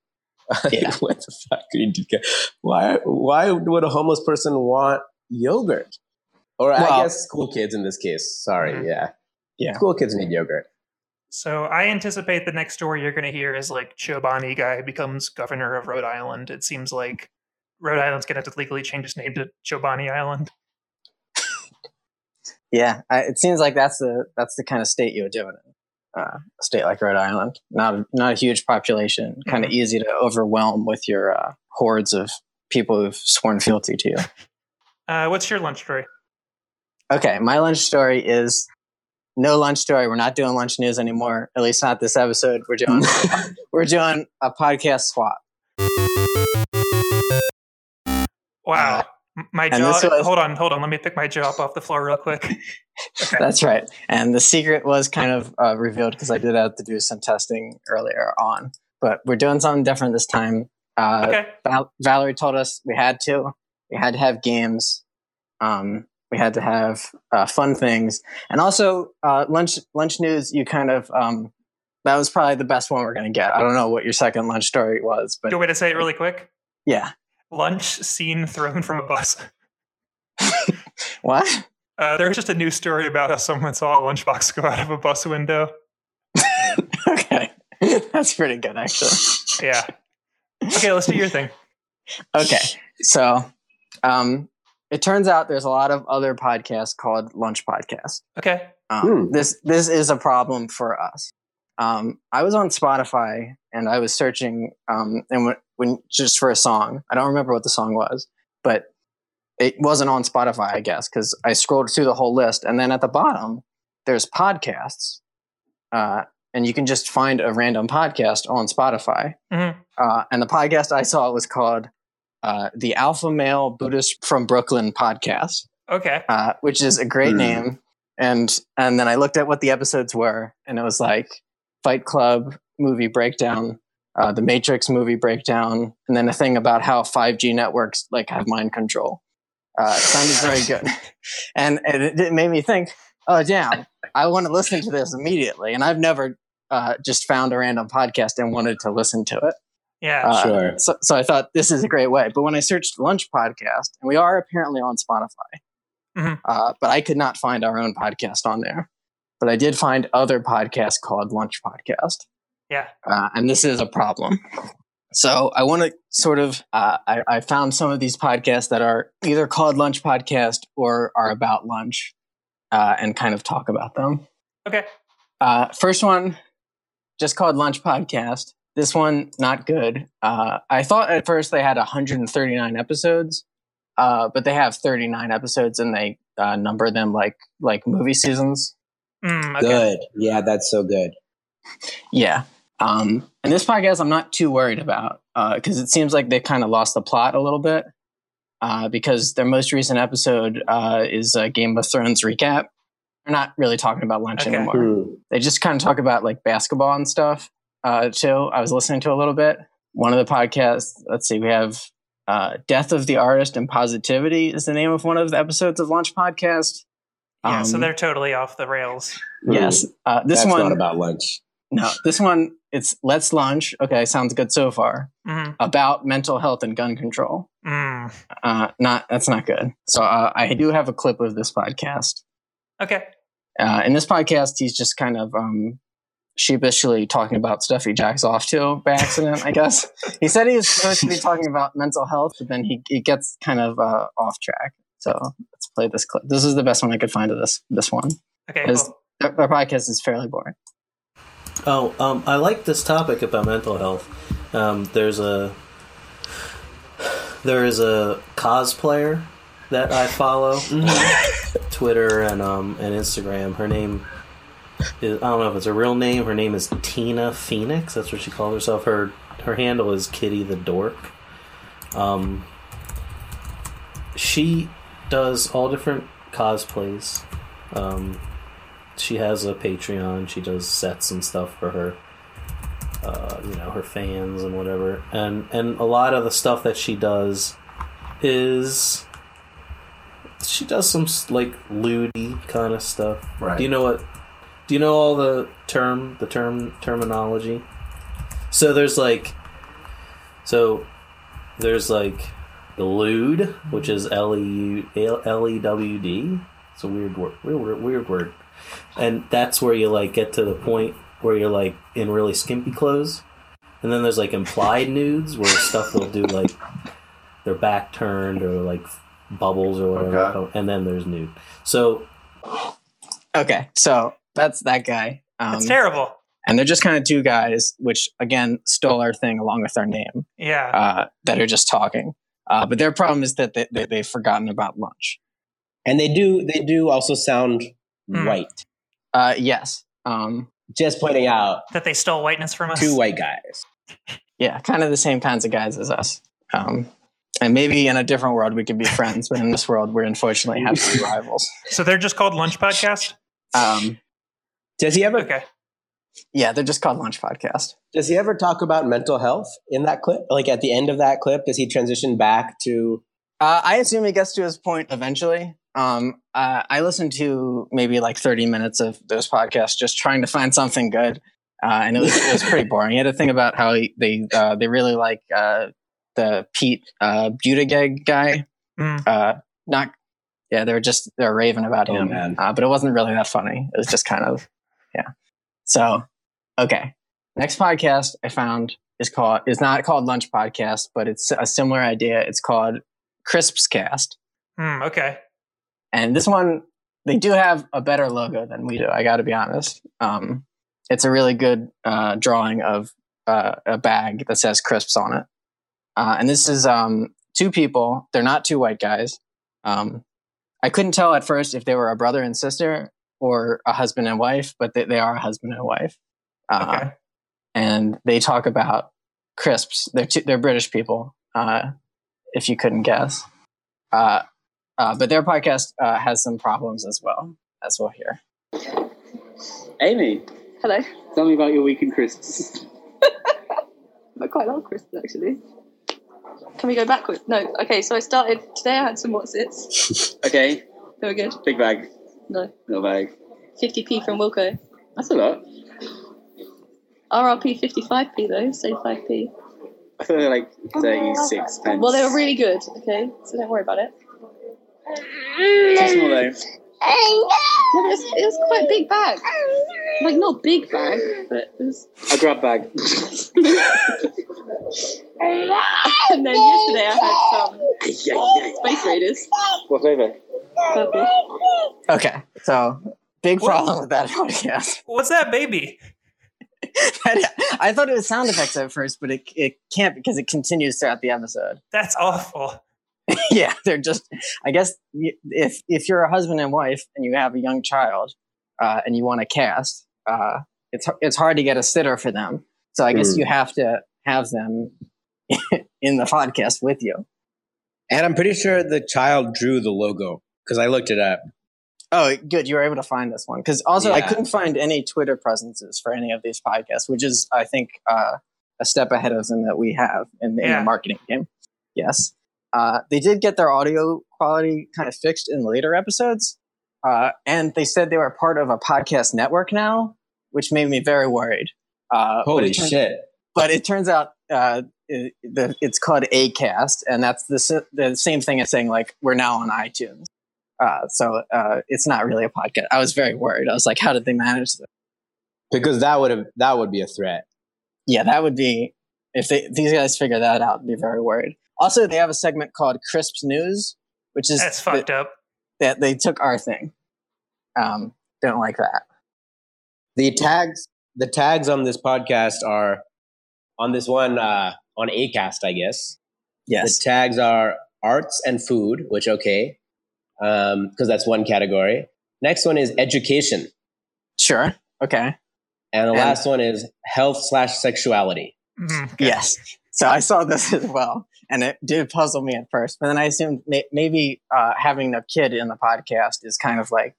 Like, Yeah. what the fuck? could you do? Why? Why would a homeless person want yogurt? Or I guess school kids in this case. Sorry, Mhm. yeah, Yeah. School kids need yogurt. So I anticipate the next story you're going to hear is like Chobani guy becomes governor of Rhode Island. It seems like Rhode Island's going to have to legally change its name to Chobani Island. Yeah, I, it seems like that's the that's the kind of state you're doing. it in. Uh, a state like Rhode Island, not a, not a huge population, kind of easy to overwhelm with your uh, hordes of people who've sworn fealty to you. Uh, what's your lunch story? Okay, my lunch story is no lunch story. We're not doing lunch news anymore. At least not this episode. We're doing we're doing a podcast swap. Wow. My jaw. was- Hold on, hold on. Let me pick my jaw up off the floor real quick. Okay. That's right. And the secret was kind of uh, revealed because I did have to do some testing earlier on. But we're doing something different this time. Uh, okay. Val- Valerie told us we had to. We had to have games. Um, we had to have uh, fun things, and also uh, lunch. Lunch news. You kind of um, that was probably the best one we're going to get. I don't know what your second lunch story was, but Do you want me to say it really quick? yeah. Lunch scene thrown from a bus. What? Uh, there was just a news story about how someone saw a lunchbox go out of a bus window. okay, that's pretty good actually. Yeah. Okay, let's do your thing. Okay, so um, it turns out there's a lot of other podcasts called Lunch Podcast. Okay. Um, Hmm. This this is a problem for us. Um, I was on Spotify and I was searching um, and when, when just for a song. I don't remember what the song was, but it wasn't on Spotify, I guess, because I scrolled through the whole list and then at the bottom there's podcasts, uh, and you can just find a random podcast on Spotify. Mhm. Uh, and the podcast I saw was called uh, the Alpha Male Buddhist from Brooklyn podcast, Okay. uh, which is a great Hmm. name. And and then I looked at what the episodes were, and it was like Fight Club movie breakdown, uh, the Matrix movie breakdown, and then a thing about how 5G networks like have mind control. Uh, it sounded very good, and, and it, it made me think, oh damn, I want to listen to this immediately. And I've never uh, just found a random podcast and wanted to listen to it. Yeah. Uh, Sure. So, so I thought this is a great way. But when I searched Lunch Podcast, and we are apparently on Spotify, Mhm. uh, but I could not find our own podcast on there. But I did find other podcasts called Lunch Podcast, yeah. uh, and this is a problem. So I want to sort of uh, I, I found some of these podcasts that are either called Lunch Podcast or are about lunch, uh, and kind of talk about them. Okay. Uh, first one, just called Lunch Podcast. This one, not good. Uh, I thought at first they had 139 episodes, uh, but they have 39 episodes, and they uh, number them like like movie seasons. Mm, okay. Good. Yeah, that's so good. Yeah. Um, and this podcast, I'm not too worried about because it seems like they kind of lost the plot a little bit. Uh, because their most recent episode uh, is a Game of Thrones recap. They're not really talking about lunch Okay. anymore. Hmm. they just kind of talk about like basketball and stuff uh, too. I was listening to a little bit. One of the podcasts, let's see, we have uh, Death of the Artist and Positivity is the name of one of the episodes of Lunch Podcast. Yeah. so Um, they're totally off the rails. Yes. Uh, this That's one, not about lunch. No, this one, it's Let's Lunch. Okay, sounds good so far. Mm, About mental health and gun control. mm. Uh, not, that's not good. So uh, I do have a clip of this podcast. Okay. Uh, in this podcast, he's just kind of um, sheepishly talking about stuff he jacks off to by accident, I guess. he said he was supposed to be talking about mental health, but then he, he gets kind of uh, off track. So let's play this clip. This is the best one I could find of this this one. Okay. Cool. Their, their podcast is fairly boring. Oh, um, I like this topic about mental health. Um, there's a there is a cosplayer that I follow, Twitter and um and Instagram. Her name is I don't know if it's a real name. Her name is Tina Phoenix. That's what she calls herself. Her her handle is Kitty the Dork. Um, she does all different cosplays. Um, she has a Patreon. She does sets and stuff for her, uh, you know, her fans and whatever. And and a lot of the stuff that she does is she does some like lewdy kind of stuff. Right. Do you know what? Do you know all the term the term terminology? So there's like, so there's like the lewd, which is L E U L E W D. It's a weird word. Weird, weird word. And that's where you like get to the point where you're like in really skimpy clothes. And then there's like implied nudes where stuff will do like their back turned or like bubbles or whatever. Okay. And then there's nude. So Okay, so that's that guy. Um, That's terrible. and they're just kind of two guys, which again stole our thing along with our name, Yeah. uh, that are just talking. Uh, but their problem is that they, they, they've forgotten about lunch. And they do they do also sound Hmm. white. Uh, yes. Um, Just pointing out that they stole whiteness from us. two white guys. yeah, kind of the same kinds of guys as us. Um, and maybe in a different world we could be friends, but in this world we unfortunately have to be rivals. So they're just called Lunch Podcast? Um, Does he ever Okay. yeah, they're just called Lunch Podcast. does he ever talk about mental health in that clip? Like at the end of that clip, does he transition back to Uh, I assume he gets to his point eventually. Um, uh, I listened to maybe like 30 minutes of those podcasts just trying to find something good. Uh, and it was, it was pretty boring. He had a thing about how he, they uh, they really like uh, the Pete uh, Buttigieg guy. Mm. Uh, not yeah, they were just they were raving about Oh, him, man. Uh, but it wasn't really that funny. It was just kind of yeah. So okay, next podcast I found is called is not called Lunch Podcast, but it's a similar idea. It's called Crisps Cast, Hmm, okay. And this one they do have a better logo than we do. I got to be honest. Um, it's a really good uh, drawing of uh, a bag that says crisps on it, uh, and this is um, two people. They're not two white guys. Um, I couldn't tell at first if they were a brother and sister or a husband and wife, but they, they are a husband and wife. Uh, Okay. and they talk about crisps. They're two, they're British people, uh, if you couldn't guess. Uh, but their podcast uh, has some problems as well, as we'll hear. Amy, Hello. tell me about your week in crisps. I quite like crisps actually. Can we go backwards? No. Okay, so I started today. I had some what's its. okay, They were good. big bag, No. little bag. 50p from Wilko. That's a lot. RRP 55p though, say 5p. I thought they were like 36 pence. Well, they were really good. Okay, so don't worry about it. Too small though. No, it was, it was quite a big bag. Like not big bag, but it was. A grab bag. And then yesterday I had some Space Raiders. what flavour? Purple. Okay, so big What? problem with that podcast. What's that baby? I thought it was sound effects at first, but it it can't because it continues throughout the episode. That's awful. yeah, they're just. I guess if if you're a husband and wife and you have a young child, uh, and you want to cast, uh, it's it's hard to get a sitter for them. So I guess Mm. you have to have them in the podcast with you. And I'm pretty sure the child drew the logo because I looked it up. Oh, good. You were able to find this one because also I couldn't find any Twitter presences for any of these podcasts, which is I think uh, a step ahead of them that we have in, in Yeah. the marketing game. Yes, uh, they did get their audio quality kind of fixed in later episodes, uh, and they said they were part of a podcast network now, which made me very worried. Uh, but Holy it turns- shit. But it turns out uh, it, the, it's called Acast, and that's the the same thing as saying like we're now on iTunes. Uh, so uh, it's not really a podcast. I was very worried. I was like, how did they manage this? Because that would have that would be a threat. Yeah, that would be if they, these guys figure that out. I'd be very worried. Also, they have a segment called Crisps News, which is That's fucked up. that they took our thing. Um, don't like that. The tags the tags on this podcast are on this one uh, on Acast, I guess. Yes. The tags are arts and food, which okay, because that's one category. Next one is education, Sure. Okay. and the And- last one is health slash sexuality. Mhm, okay. Yes. So I saw this as well, and it did puzzle me at first. But then I assumed may- maybe uh, having a kid in the podcast is kind of like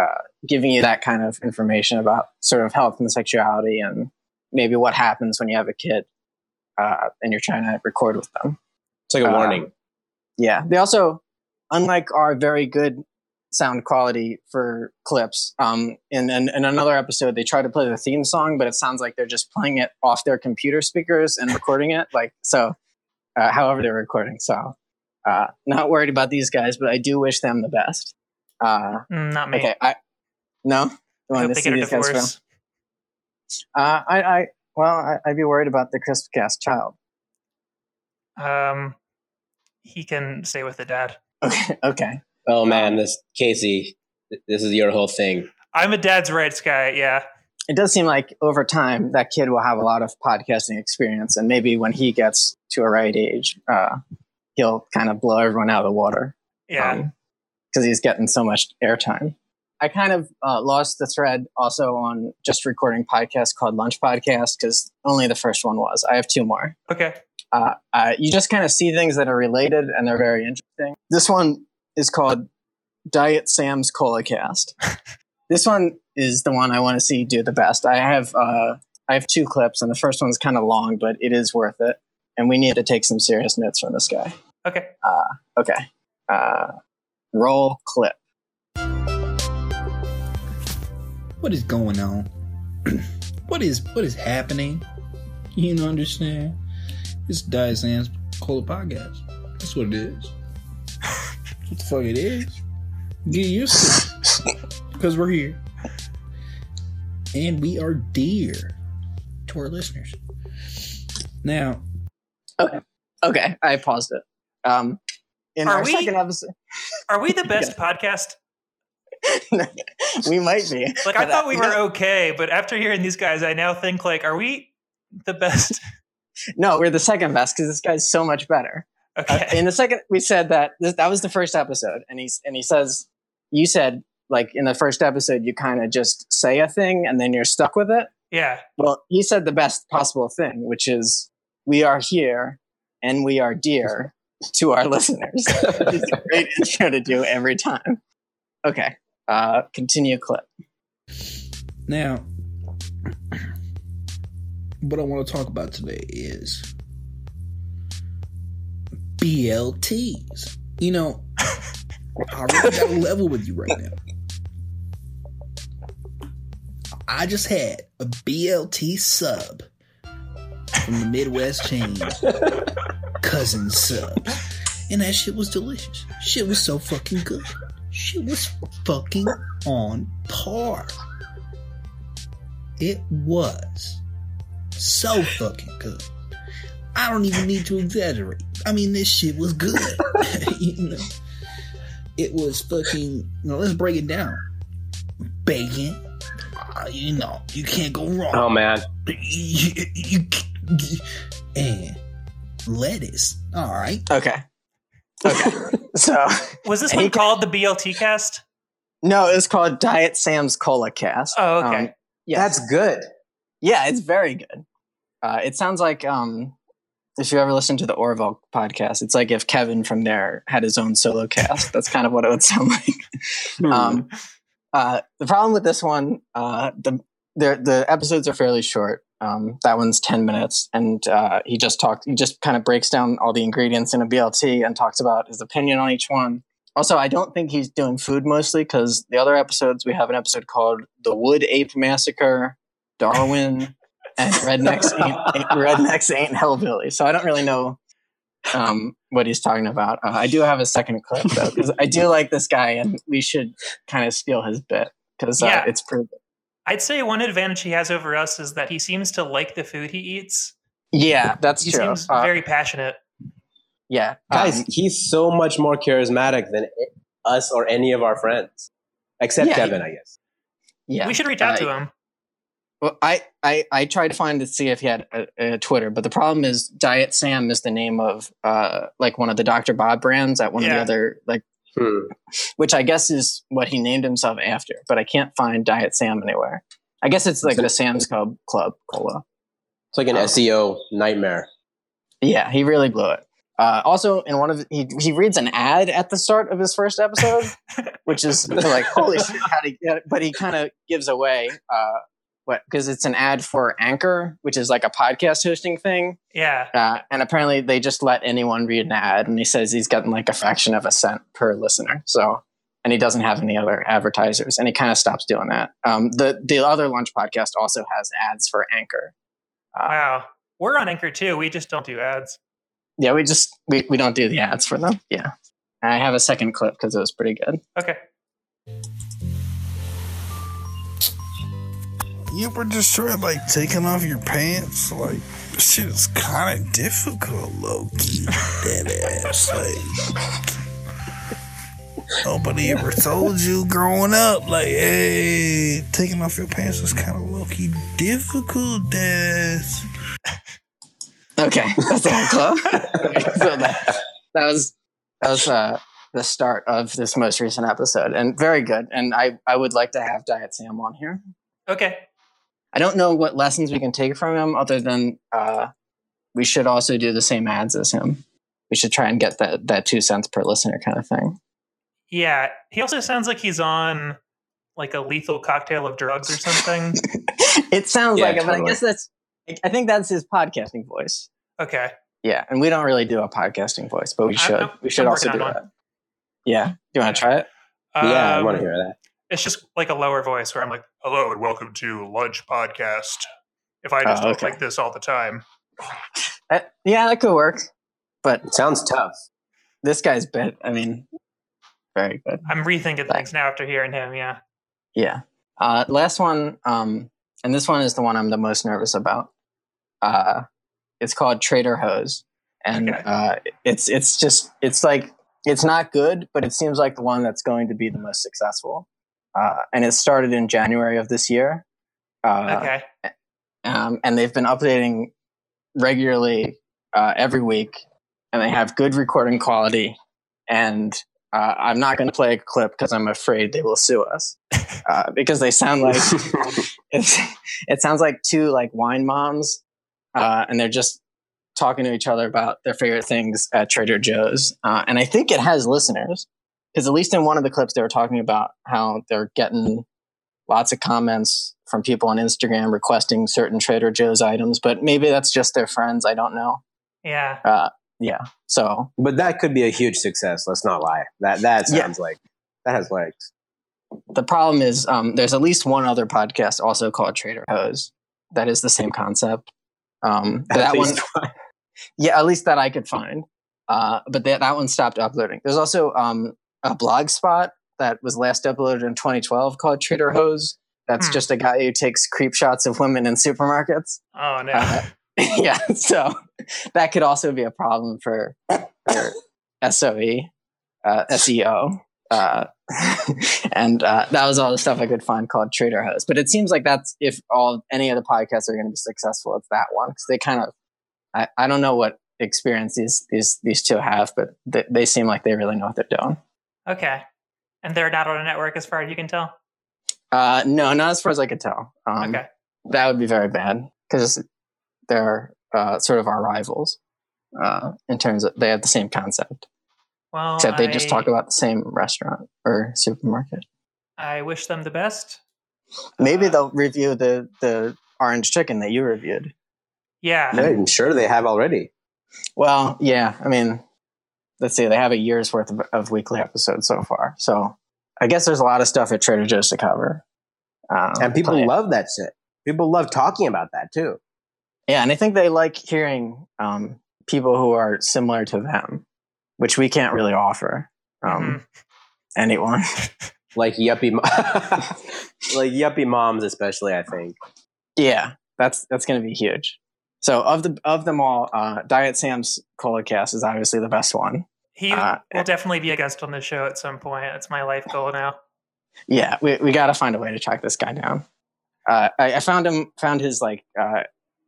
uh, giving you that kind of information about sort of health and sexuality, and maybe what happens when you have a kid uh, and you're trying to record with them. It's like a Uh, warning. Yeah. They also, unlike our very good sound quality for clips, um, in, in, in another episode, they try to play the theme song, but it sounds like they're just playing it off their computer speakers and recording it. Like, so, uh, however they're recording. So, uh, not worried about these guys, but I do wish them the best. Uh, Mm, not me. okay. I, no? You I want hope to they see get a guys fail? divorce. Uh, I, I, well, I, I'd be worried about the crisp cast child. Um, he can stay with the dad. Okay. Okay. Oh man, this Casey, this is your whole thing. I'm a dad's rights guy. Yeah. it does seem like over time that kid will have a lot of podcasting experience and maybe when he gets to a right age uh, he'll kind of blow everyone out of the water Yeah. because he's getting so much airtime i kind of uh, lost the thread also on just recording podcasts called lunch podcast because only the first one was i have two more okay. uh, uh, you just kind of see things that are related and they're very interesting. This one is called Diet Sam's Cola Cast. this one is the one I want to see do the best. I have uh, I have two clips, and the first one's kind of long, but it is worth it. And we need to take some serious notes from this guy. Okay. Uh, Okay, uh, roll clip. what is going on? what is what is happening? You don't understand? It's Diet Sam's Cola Podcast. That's what it is. What the fuck it is? Get used to it. Because we're here. And we are dear to our listeners. Now, Okay, Okay. I paused it. Um, in Are our we- second episode, Are we the best podcast? we might be. Like I thought we were okay, but after hearing these guys, I now think like, are we the best? No, we're the second best because this guy's so much better. Uh, Okay. in the second, we said that this, that was the first episode, and he's and he says, you said like in the first episode, you kind of just say a thing and then you're stuck with it. Yeah. Well, he said the best possible thing, which is we are here and we are dear to our listeners. it's a great intro to do every time. Okay. Uh, continue clip. Now, what I want to talk about today is BLTs. You know, I really got a level with you right now. I just had a BLT sub from the Midwest chain, Cousin Sub. And that shit was delicious. Shit was so fucking good. Shit was fucking on par. It was so fucking good. I don't even need to exaggerate. I mean, this shit was good. you know, it was fucking. You know, let's break it down. Bacon. uh, you know, you can't go wrong. Oh man, You- you- you- and lettuce. All right. Okay. Okay. so, Was this And he one called the BLT cast? no, it's called Diet Sam's Cola Cast. Oh, okay. Um, yes. that's good. Yeah, it's very good. Uh, it sounds like um, if you ever listen to the Orville podcast, it's like if Kevin from there had his own solo cast. That's kind of what it would sound like. Hmm. um, uh, the problem with this one, uh, the the the episodes are fairly short. Um, that one's ten minutes, and uh, he just talked. He just kind of breaks down all the ingredients in a BLT and talks about his opinion on each one. Also, I don't think he's doing food mostly because the other episodes we have an episode called "The Wood Ape Massacre," Darwin, and Rednecks ain't, ain't Rednecks ain't hellbilly. So I don't really know um, what he's talking about. Uh, I do have a second clip though because I do like this guy, and we should kind of steal his bit because uh, Yeah. it's pretty. Good. I'd say one advantage he has over us is that he seems to like the food he eats. Yeah, that's He true. seems Uh, very passionate. yeah, Guys, um, he's so much more charismatic than us or any of our friends, except Yeah, Kevin, I guess. yeah. we should reach out Uh, to him. Well, I, I I tried to find to see if he had a, a Twitter, but the problem is Diet Sam is the name of uh like one of the Dr. Bob brands at one of the other like Hmm. which I guess is what he named himself after, but I can't find Diet Sam anywhere. I guess it's like the Sam's Club Club Cola. It's like an Oh. SEO nightmare. Yeah, he really blew it. Uh, also, in one of he he reads an ad at the start of his first episode, which is like holy shit, how did he get it? But he kind of gives away uh, what because it's an ad for Anchor, which is like a podcast hosting thing. Yeah. Uh, and apparently, they just let anyone read an ad, and he says he's gotten like a fraction of a cent per listener. So, and he doesn't have any other advertisers, and he kind of stops doing that. Um, the the other lunch podcast also has ads for Anchor. Wow. We're on Anchor too. We just don't do ads. Yeah, we just we, we don't do the ads for them. Yeah, I have a second clip because it was pretty good. Okay. You ever just try like taking off your pants? Like shit is kind of difficult, low key. Dead ass. Like nobody ever told you growing up, like, hey, taking off your pants is kind of low key difficult, Dad. Okay, that's the whole clip. so that, that was that was uh, the start of this most recent episode, and very good. And I I would like to have Diet Sam on here. Okay. I don't know what lessons we can take from him other than uh, we should also do the same ads as him. We should try and get that that two cents per listener kind of thing. Yeah. He also sounds like he's on like a lethal cocktail of drugs or something. it sounds Yeah, like it, but I guess that's I think that's his podcasting voice. Okay. Yeah, and we don't really do a podcasting voice, but we I'm- should. I'm- we should I'm also do that. Yeah, do you want to try it? yeah, I Um, want to hear that. It's just like a lower voice where I'm like, hello and welcome to Lunch Podcast. If I just Oh, talk okay. like this all the time. Uh, yeah, that could work. But It sounds tough. this guy's bit, I mean, very good. I'm rethinking things now after hearing him. Yeah. Yeah. Uh, last one, um, and this one is the one I'm the most nervous about. Uh, it's called Trader Hose, and Okay. uh, it's it's just it's like it's not good, but it seems like the one that's going to be the most successful. Uh, and it started in January of this year. Uh, okay. um, and they've been updating regularly uh, every week, and they have good recording quality, and Uh, I'm not going to play a clip because I'm afraid they will sue us uh, because they sound like it sounds like two like wine moms, uh, and they're just talking to each other about their favorite things at Trader Joe's. Uh, and I think it has listeners because at least in one of the clips they were talking about how they're getting lots of comments from people on Instagram requesting certain Trader Joe's items, but maybe that's just their friends. I don't know. Yeah. Uh, yeah. So but that could be a huge success. Let's not lie. That that Yeah. sounds like that has legs. the problem is um, there's at least one other podcast also called Trader Hose that is the same concept. Um, that one, one. yeah, at least that I could find. Uh, but that that one stopped uploading. There's also um, a blog spot that was last uploaded in 2012 called Trader Hose. That's Hmm. just a guy who takes creep shots of women in supermarkets. Oh no. Uh, yeah, so that could also be a problem for your SOE, uh, SEO. Uh, and uh, that was all the stuff I could find called Trader Hose. But it seems like that's if all any of the podcasts are going to be successful, it's that one because they kind of I, I don't know what experience these these these two have, but they, they seem like they really know what they're doing. Okay. And they're not on a network as far as you can tell. Uh, no, not as far as I could tell. Um, Okay. That would be very bad because they're uh, sort of our rivals uh, in terms of they have the same concept, Well, except they just talk about the same restaurant or supermarket. I wish them the best. Maybe Uh, they'll review the the orange chicken that you reviewed. Yeah. I'm sure they have already. Well, yeah, I mean, let's see, they have a year's worth of, of weekly episodes so far, so I guess there's a lot of stuff at Trader Joe's to cover. Um, And people plenty- love that shit. People love talking about that too. Yeah, and I think they like hearing um, people who are similar to them, which we can't really offer um, Mhm. anyone. Like yuppie, mo- like yuppie moms, especially. I think. yeah, that's that's going to be huge. So of the of them all, uh, Diet Sam's Cola Cast is obviously the best one. He Uh, will definitely be a guest on the show at some point. It's my life goal now. Yeah, we we got to find a way to track this guy down. Uh, I, I found him found his like uh,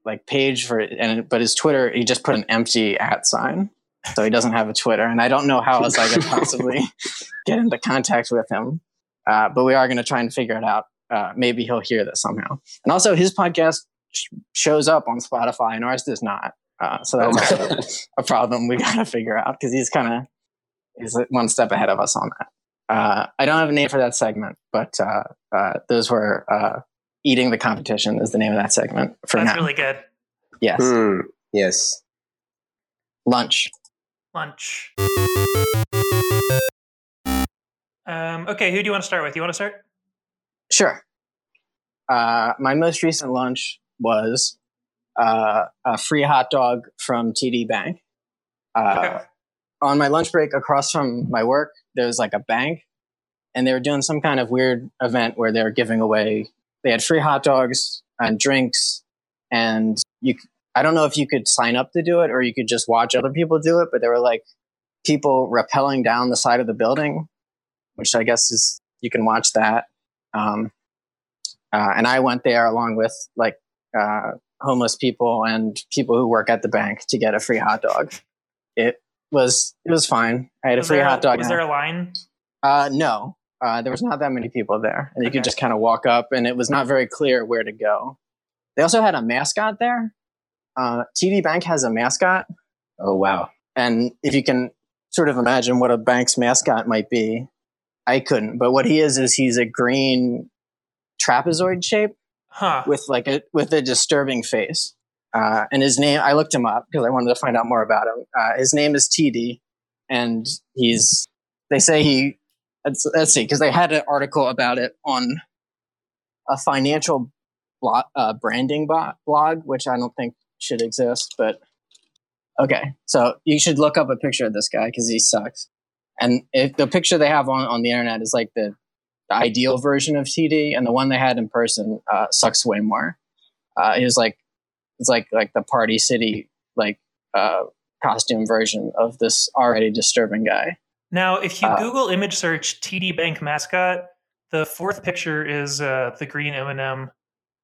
like page for and but his Twitter he just put an empty at sign, so he doesn't have a Twitter, and I don't know how else I could possibly get into contact with him. Uh, but we are going to try and figure it out. Uh, maybe he'll hear this somehow. And also, his podcast sh- shows up on Spotify, and ours does not. Uh, so that's also a problem we got to figure out because he's kind of he's one step ahead of us on that. Uh, I don't have a name for that segment, but uh, uh, those were uh, eating the competition is the name of that segment for That's now. really good. yes, Hmm. Yes. lunch. Lunch. Um, okay, who do you want to start with? You want to start? Sure. Uh, my most recent lunch was uh, a free hot dog from TD Bank. Uh, Okay. On my lunch break across from my work, there was like a bank, and they were doing some kind of weird event where they were giving away. They had free hot dogs and drinks, and you. I don't know if you could sign up to do it or you could just watch other people do it, but there were like people rappelling down the side of the building, which I guess is you can watch that. Um, uh, and I went there along with like uh, homeless people and people who work at the bank to get a free hot dog. It was it was fine. I had a free there, hot dog. was there a line? Uh, no, uh, there was not that many people there, and you Okay. could just kind of walk up, and it was not very clear where to go. They also had a mascot there. Uh, TD Bank has a mascot, Oh wow. and if you can sort of imagine what a bank's mascot might be, I couldn't. But what he is is he's a green trapezoid shape Huh. with like a with a disturbing face. Uh, and his name, I looked him up because I wanted to find out more about him. Uh, his name is TD, and he's. They say he. Let's, let's see, because they had an article about it on a financial blog, uh, branding bo- blog, which I don't think should exist. But okay, so you should look up a picture of this guy because he sucks. And if the picture they have on, on the internet is like the, the ideal version of TD, and the one they had in person uh, sucks way more. Uh, he was like, it's like like the Party City like uh, costume version of this already disturbing guy. Now, if you Uh, Google image search TD Bank mascot, the fourth picture is uh, the green M&M.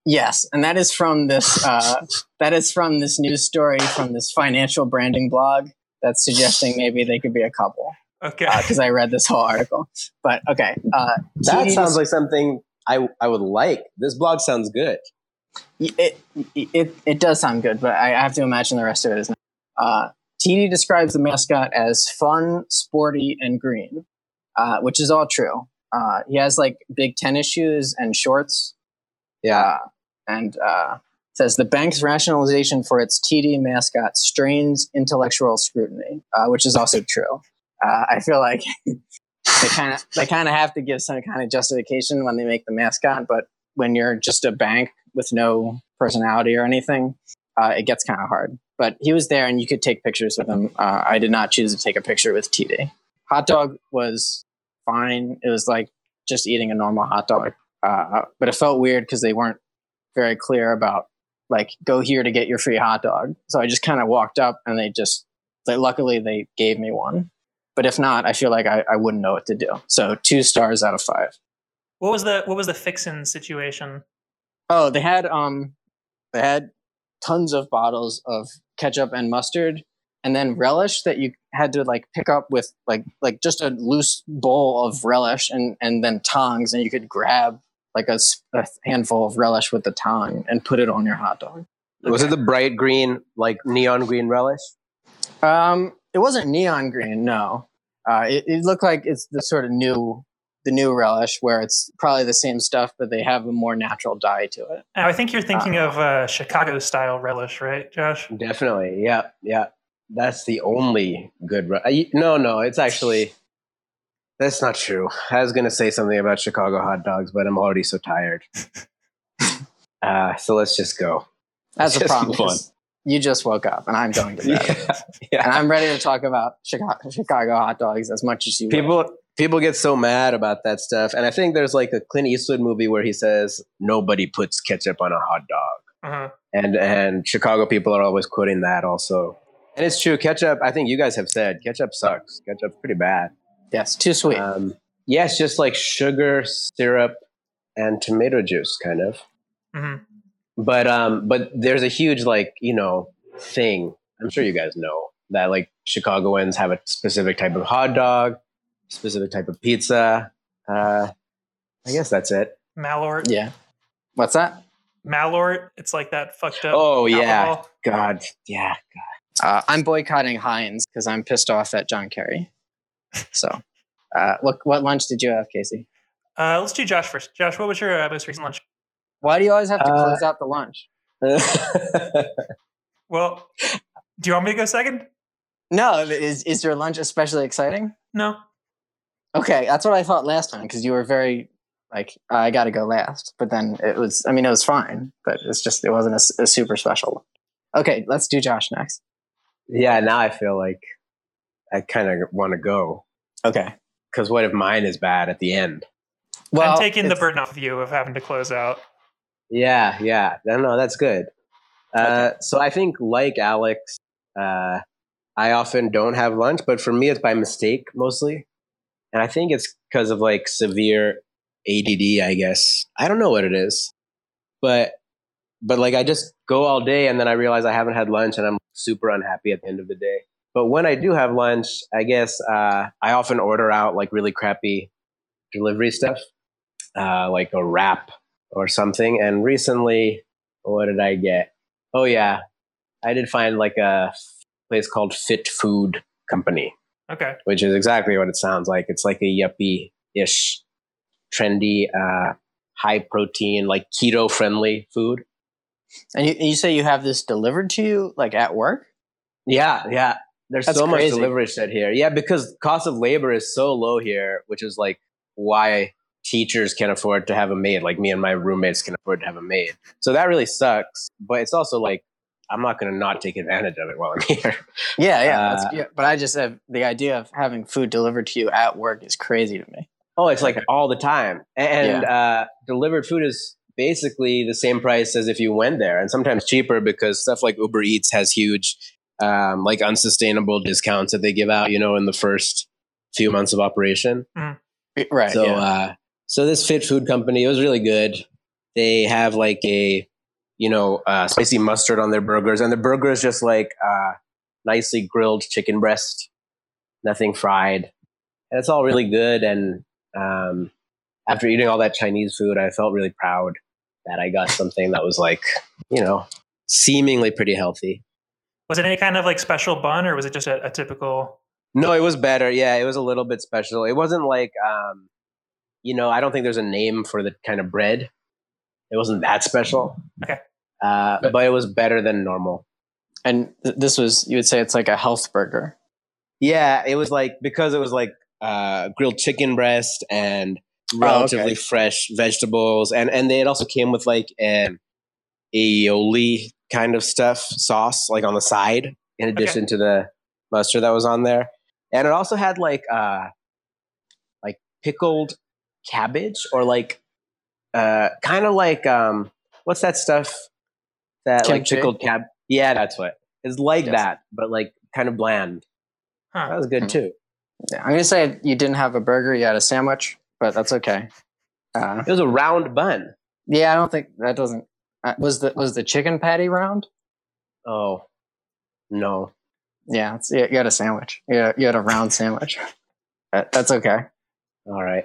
Yes, and that is from this. Uh, that is from this news story from this financial branding blog that's suggesting maybe they could be a couple. Okay. because I read this whole article. But okay, uh, That TD sounds like something I I would like. This blog sounds good. it, it it does sound good, but I have to imagine the rest of it is not. Uh, TD describes the mascot as fun, sporty, and green, uh, which is all true. Uh, he has like big tennis shoes and shorts, Yeah. uh, and uh, says the bank's rationalization for its TD mascot strains intellectual scrutiny, uh, which is also true. Uh, I feel like they kind of they kind of have to give some kind of justification when they make the mascot, but when you're just a bank with no personality or anything, uh, it gets kind of hard. But he was there, and you could take pictures with him. Uh, I did not choose to take a picture with TD. Hot dog was fine. It was like just eating a normal hot dog, uh, but it felt weird because they weren't very clear about like go here to get your free hot dog. So I just kind of walked up, and they just they, luckily they gave me one. But if not, I feel like I, I wouldn't know what to do. So two stars out of five. What was the what was the fixin' situation? Oh, they had um, they had tons of bottles of ketchup and mustard, and then relish that you had to like pick up with like like just a loose bowl of relish, and and then tongs, and you could grab like a, a handful of relish with the tongue and put it on your hot dog. Was it the bright green, like neon green relish? Um, it wasn't neon green. No, uh, it, it looked like it's the sort of new the new relish where it's probably the same stuff, but they have a more natural dye to it. Now, I think you're thinking of uh, Chicago style relish, right, Josh? Definitely. Yeah. Yeah. That's the only good. Re- I, no, no. It's actually. That's not true. I was going to say something about Chicago hot dogs, but I'm already so tired. uh, so let's just go. That's a Just problem. Move on. 'cause You just woke up, and I'm going to bed, Yeah. and. I'm ready to talk about Chicago, Chicago hot dogs as much as you. wish. People people get so mad about that stuff, and I think there's like a Clint Eastwood movie where he says nobody puts ketchup on a hot dog. Uh-huh. and and Chicago people are always quoting that also. And it's true. Ketchup. I think you guys have said ketchup sucks. Ketchup's pretty bad. yes, too sweet. Um, yeah, just like sugar, syrup, and tomato juice, kind of. hmm But um, but there's a huge like you know thing. I'm sure you guys know that like Chicagoans have a specific type of hot dog, specific type of pizza. Uh, I guess that's it. Malort. yeah. What's that? Malort. It's like that fucked up. Oh yeah, alcohol. God, yeah. Uh, I'm boycotting Heinz because I'm pissed off at John Kerry. So, uh, what what lunch did you have, Casey? Uh, let's do Josh first. Josh, what was your uh, most recent lunch? Why do you always have to Uh, close out the lunch? Well, do you want me to go second? No, is is your lunch especially exciting? No. Okay, that's what I thought last time because you were very like I got to go last, but then it was. I mean, it was fine, but it's just it wasn't a super special. Okay, let's do Josh next. yeah, now I feel like I kind of want to go Okay. because what if mine is bad at the end? Well, I'm taking the burden off of you of having to close out. Yeah, yeah. No, no, that's good. Uh, So I think, like Alex, uh, I often don't have lunch, but for me, it's by mistake mostly. And I think it's because of like severe ADD, I guess. I don't know what it is, but but like I just go all day and then I realize I haven't had lunch and I'm super unhappy at the end of the day. But when I do have lunch, I guess uh, I often order out like really crappy delivery stuff, uh, like a wrap or something. And recently, what did I get? Oh yeah, I did find like a place called Fit Food Company, Okay. which is exactly what it sounds like. It's like a yuppie ish, trendy, uh, high protein, like keto friendly food. And you, you say you have this delivered to you like at work? Yeah, yeah. There's That's so much delivery shit here. Yeah, because cost of labor is so low here, which is like why teachers can afford to have a maid. Like me and my roommates can afford to have a maid. So that really sucks. But it's also like I'm not going to not take advantage of it while I'm here. Yeah, yeah, Uh, that's, yeah. But I just have the idea of having food delivered to you at work is crazy to me. Oh, it's like all the time. And uh, delivered food is basically the same price as if you went there, and sometimes cheaper because stuff like Uber Eats has huge, um, like unsustainable discounts that they give out. You know, in the first few months of operation. Right. So, yeah. uh, so this Fit Food Company, it was really good. They have like a, you know, uh, spicy mustard on their burgers, and the burger is just like uh, nicely grilled chicken breast, nothing fried. and it's all really good. And um, after eating all that Chinese food, I felt really proud that I got something that was like, you know, seemingly pretty healthy. Was it any kind of like special bun, or was it just a, a typical? No, it was better. Yeah, it was a little bit special. It wasn't like, um, you know, I don't think there's a name for the kind of bread. It wasn't that special. Okay. Uh, but, it was better than normal. And th- this was, you would say it's like a health burger. Yeah, it was like because it was like uh, grilled chicken breast and relatively Oh, okay. fresh vegetables, and and they it also came with like an aioli kind of stuff sauce, like on the side, in addition to the mustard that was on there, and it also had like uh, like pickled cabbage or like uh, kind of like um, what's that stuff that like Kimchi? pickled cab? Yeah, that's what it's like Yes. that, but like kind of bland. Huh. That was good Mhm. too. Yeah, I'm gonna say you didn't have a burger, you had a sandwich, but that's okay. Uh, It was a round bun. yeah, I don't think that doesn't. Uh, was the was the chicken patty round? Oh, no. Yeah, it's, you you had a sandwich. Yeah, you had a round sandwich. That- that's okay. All right.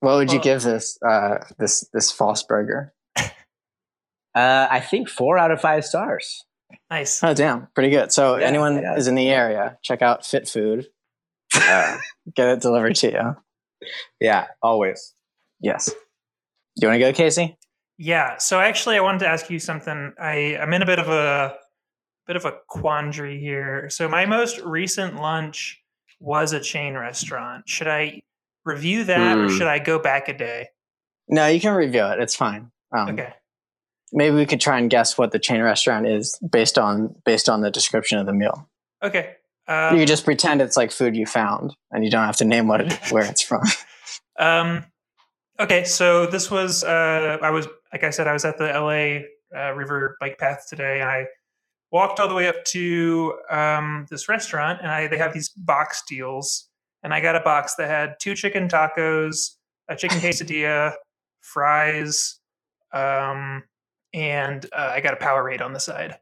What would you Well- give this uh, this this false burger? Uh, I think four out of five stars. Nice. Oh, damn, pretty good. So Yeah, anyone yeah. is in the area, check out Fit Food. Uh, get it delivered to you. Yeah, always. Yes. Do you want to go, Casey? Yeah. So actually, I wanted to ask you something. I I'm in a bit of a bit of a quandary here. So my most recent lunch was a chain restaurant. Should I review that, or Hmm. should I go back a day? No, you can review it. It's fine. Um, Okay. Maybe we could try and guess what the chain restaurant is based on based on the description of the meal. Okay. Uh, you just pretend it's like food you found, and you don't have to name what it, where it's from. Um, okay, so this was uh, I was like I said, I was at the LA uh, River Bike Path today, and I walked all the way up to um, this restaurant, and I they have these box deals, and I got a box that had two chicken tacos, a chicken quesadilla, fries, um, and uh, I got a Powerade on the side,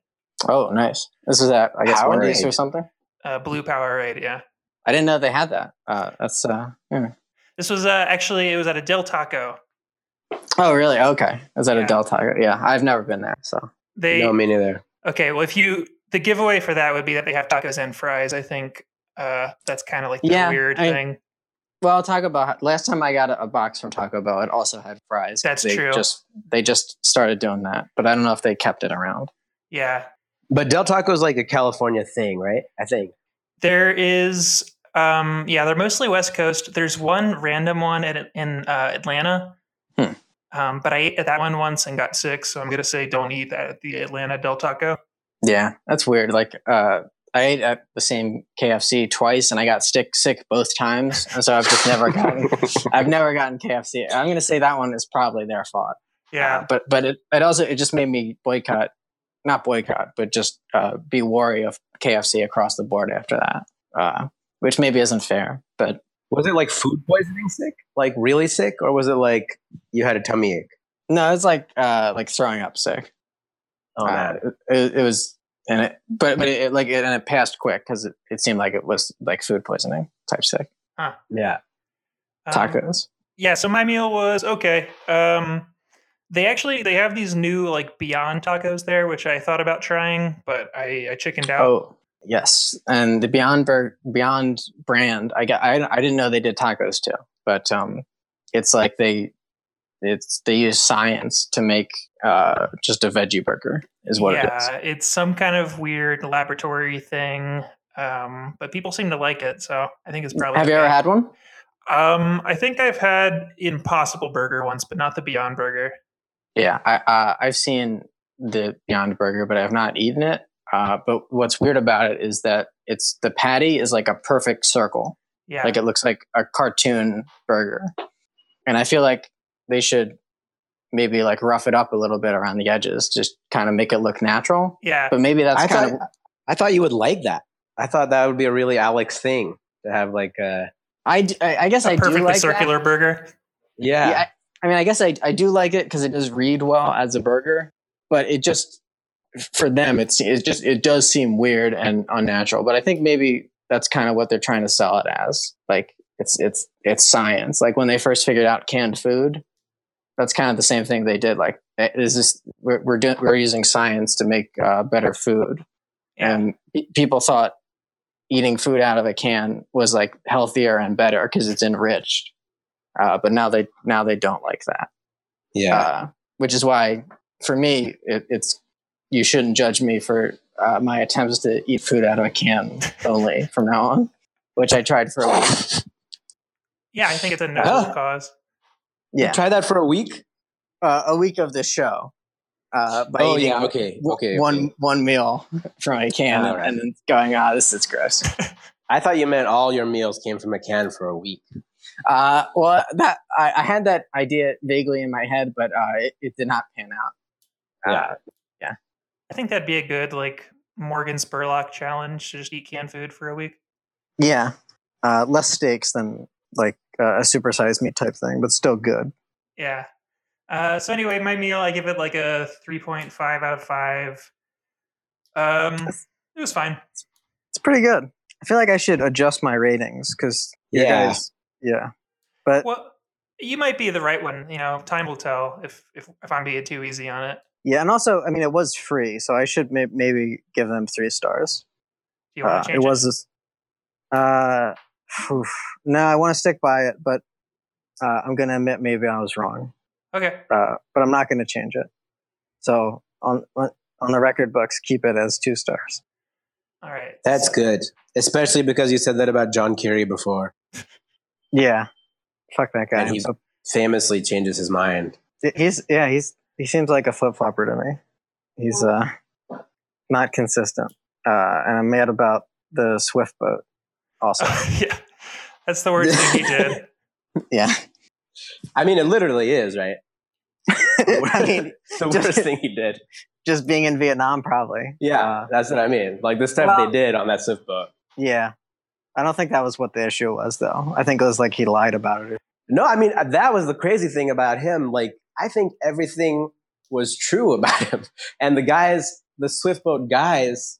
Oh, nice. This is at I guess Powerade. Wendy's or something. uh, blue Powerade, yeah. I didn't know they had that. Uh, that's uh. yeah. This was uh, actually it was at a Del Taco. Oh, really? Okay. Is that Yeah. a Del Taco? Yeah, I've never been there. So They no, me neither. Okay, well, if you the giveaway for that would be that they have tacos and fries. I think uh, that's kind of like the Yeah, weird I- thing. Well, Taco Bell. Last time I got a, a box from Taco Bell, it also had fries. That's they true. Just they just started doing that, but I don't know if they kept it around. Yeah, But Del Taco is like a California thing, right? I think. there is. Um, yeah, they're mostly West Coast. There's one random one at, in uh, Atlanta. Hmm. Um, but I ate at that one once and got sick, so I'm gonna say don't eat that at the Atlanta Del Taco. Yeah, that's weird. Like, uh, I ate at the same KFC twice, and I got sick sick both times, and so I've just never gotten. I've never gotten KFC. I'm going to say that one is probably their fault. Yeah, Uh, but but it, it also it just made me boycott, not boycott, but just uh, be wary of KFC across the board after that, uh, which maybe isn't fair. But Was it like food poisoning sick? Like really sick? Or was it like you had a tummy ache? no, it's like uh, like throwing up sick. Oh, Uh, man. it, it, it was, and it, but but it, like it, and it passed quick because it, it seemed like it was like food poisoning type sick Yeah. Um, tacos. yeah, so my meal was okay. Um, they actually they have these new like Beyond tacos there, which I thought about trying, but I, I chickened out. Oh yes, and the Beyond Bur- Beyond brand. I got. I, I didn't know they did tacos too, but um, it's like they it's they use science to make uh just a veggie burger is what it is. yeah, it's some kind of weird laboratory thing. Um, but people seem to like it, so I think it's probably. Have you okay. ever had one? Um, I think I've had Impossible Burger once, but not the Beyond Burger. Yeah, I uh, I've seen the Beyond Burger, but I have not eaten it. Uh, but what's weird about it is that it's the patty is like a perfect circle. Yeah, Like it looks like a cartoon burger. And I feel like they should maybe like rough it up a little bit around the edges, just kind of make it look natural. yeah. But maybe that's I kind thought, of I thought you would like that. I thought that would be a really Alex thing to have like a I, d- I- I guess A I do perfectly like that. circular burger. yeah. Yeah, I, I mean, I guess I, I do like it because it does read well as a burger, but it just for them it's it just it does seem weird and unnatural. But I think maybe that's kind of what they're trying to sell it as. Like it's it's it's science. Like when they first figured out canned food, that's kind of the same thing they did. Like is this we're we're doing we're using science to make uh, better food, and people thought eating food out of a can was like healthier and better because it's enriched. Uh, but now they now they don't like that. Yeah. Uh, which is why for me it, it's you shouldn't judge me for uh, my attempts to eat food out of a can only from now on, which I tried for a week. Yeah, I think it's a noble Oh. cause. Yeah, Try that for a week. uh, a week of the show. Uh, by Oh, eating yeah, okay, okay, one okay. one meal from a can All and, right. and then going, ah, this is gross. I thought you meant all your meals came from a can for a week. Uh, well, that I, I had that idea vaguely in my head, but uh, it, it did not pan out. Uh, yeah. I think that'd be a good like Morgan Spurlock challenge to just eat canned food for a week. yeah, uh, less stakes than like uh, a supersized meat type thing, but still good. Yeah. Uh, so anyway, my meal, I give it like a 3.5 out of 5. Um, it was fine. It's pretty good. I feel like I should adjust my ratings because you Yeah. guys, yeah. But Well, you might be the right one. You know, time will tell if if, if I'm being too easy on it. yeah, and also, I mean, it was free, so I should may- maybe give them three stars. Do you want Uh, to change it change was this. Uh, oof. No, I want to stick by it, but uh, I'm going to admit maybe I was wrong. Okay. Uh, but I'm not going to change it. So on on the record books, keep it as two stars. All right. That's good, especially because you said that about John Kerry before, Yeah, fuck that guy. and he famously changes his mind. He's yeah, he's he seems like a flip flopper to me. He's uh not consistent. Uh, and I'm mad about the Swift boat. Also, yeah. That's the worst thing he did. yeah. I mean, it literally is right. I mean, the just- worst thing he did. just being in Vietnam, probably. Yeah, Uh, that's what I mean. Like the stuff well- they did on that Swift boat. yeah. I don't think that was what the issue was, though. I think it was like he lied about it. No, I mean that was the crazy thing about him. Like I think everything was true about him, and the guys, the Swift boat guys,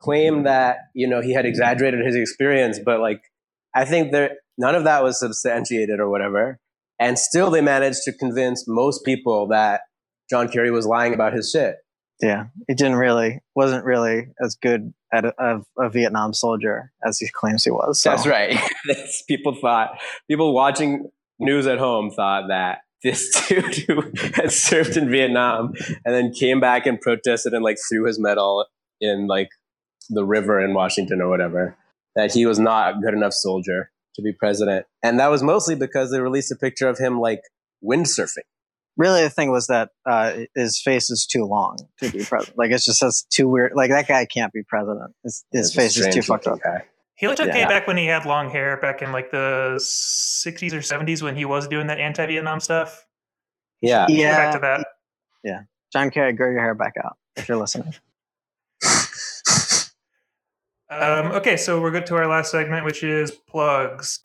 claim that you know he had exaggerated his experience, but like I think there none of that was substantiated or whatever, and still they managed to convince most people that John Kerry was lying about his shit. Yeah, he didn't really wasn't really as good at a, of a Vietnam soldier as he claims he was. So. That's right. People thought, people watching news at home thought that this dude who had served in Vietnam and then came back and protested and like threw his medal in like the river in Washington or whatever, that he was not a good enough soldier to be president. And that was mostly because they released a picture of him like windsurfing. Really, the thing was that uh, his face is too long to be president. Like it's just that's too weird. Like that guy can't be president. His, his He's face is too strange fucked up. guy. He looked okay Yeah. back when he had long hair, back in like the 60s or 70s when he was doing that anti Vietnam stuff. Yeah. Go Yeah, back to that. John Kerry, grow your hair back out if you're listening. Um, okay, so we're good to our last segment, which is plugs.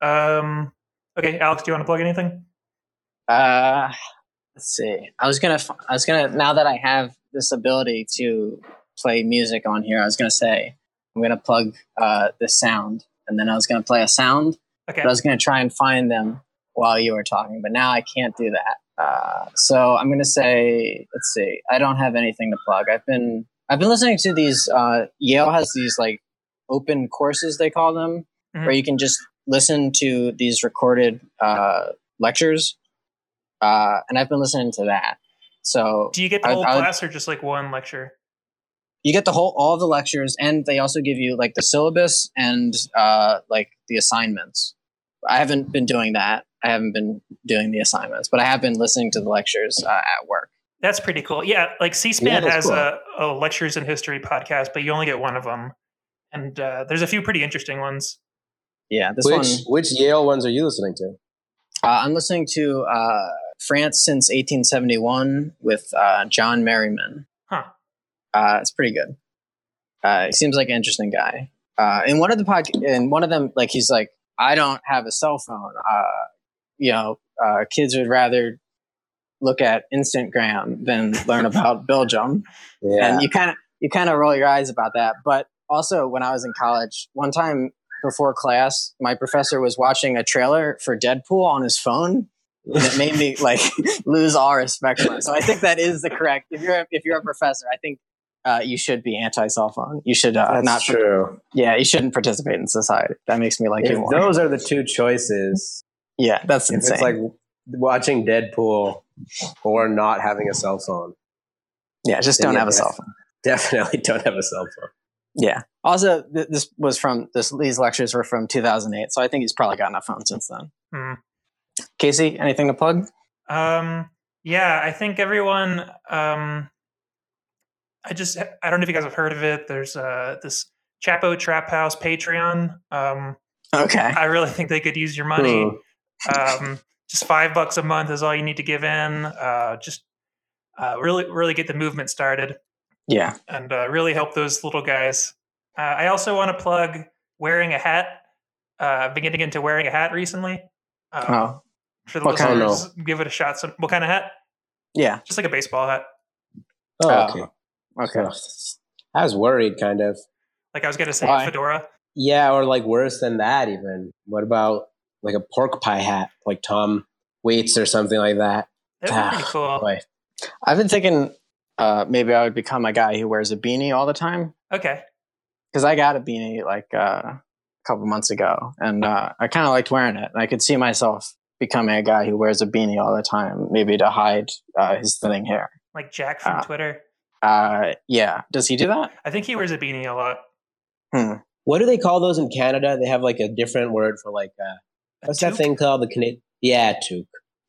Um, okay, Alex, do you want to plug anything? Uh, let's see. I was gonna. I was gonna. Now that I have this ability to play music on here, I was gonna say I'm gonna plug uh, the sound, and then I was gonna play a sound, Okay. but I was gonna try and find them while you were talking. But now I can't do that. Uh, so I'm gonna say. Let's see. I don't have anything to plug. I've been. I've been listening to these. Uh, Yale has these like open courses they call them, Mhm. where you can just listen to these recorded uh, lectures uh, and I've been listening to that. So Do you get the I- whole I would- class or just like one lecture? you get the whole all the lectures, and they also give you like the syllabus and uh, like the assignments. I haven't been doing that. I haven't been doing the assignments, but I have been listening to the lectures uh, at work. That's pretty cool. Yeah, like Yeah, C-SPAN that's has cool. a, a lectures in history podcast, but you only get one of them, and uh, there's a few pretty interesting ones. Yeah, this which one which Yale ones are you listening to? uh, I'm listening to uh, France since 1871 with uh, John Merriman. Huh. Uh, it's pretty good. Uh, he seems like an interesting guy. Uh, in one of the pod, in one of them, like he's like, I don't have a cell phone. Uh, you know, uh, kids would rather look at Instagram than learn about Belgium. Yeah. And you kind of you kind of roll your eyes about that, but also when I was in college, one time before class, my professor was watching a trailer for Deadpool on his phone. And it made me like lose all respect for him. So I think that is the correct. If you're if you're a professor, I think uh, you should be anti cell phone. You should uh, That's not. true. Yeah, you shouldn't participate in society. That makes me like you more. those are the two choices, yeah, that's insane. it's like watching Deadpool or not having a cell phone, yeah, just don't yeah, have a cell phone. definitely don't have a cell phone. Yeah. Also, th- this was from this. These lectures were from 2008, so I think he's probably gotten a phone since then. Hmm. Casey, anything to plug? Um, yeah, I think everyone. Um, I just I don't know if you guys have heard of it. There's uh this Chapo Trap House Patreon. Um, Okay. I really think they could use your money. Hmm. Um, just five bucks a month is all you need to give in. Uh, just uh, really really get the movement started Yeah. and uh, really help those little guys. Uh, I also want to plug wearing a hat. Uh, I've been getting into wearing a hat recently. Um, Oh, For the what kind of- listeners, give it a shot. Some, what kind of hat? yeah. Just like a baseball hat. Oh, Oh, okay. Okay. Ugh. I was worried, kind of. Like I was gonna say, Why? fedora. Yeah, or like worse than that, even. What about like a pork pie hat, like Tom Waits or something like that? That would be Ah, cool. boy. I've been thinking uh, maybe I would become a guy who wears a beanie all the time Okay. because I got a beanie like uh, a couple months ago, and uh, I kind of liked wearing it, and I could see myself becoming a guy who wears a beanie all the time, maybe to hide uh, his thinning hair. Like Jack from Ah. Twitter. Uh, yeah. Does he do that? I think he wears a beanie a lot. Hmm. What do they call those in Canada? They have like a different word for like uh, A what's that thing called? The Canadian yeah, toque,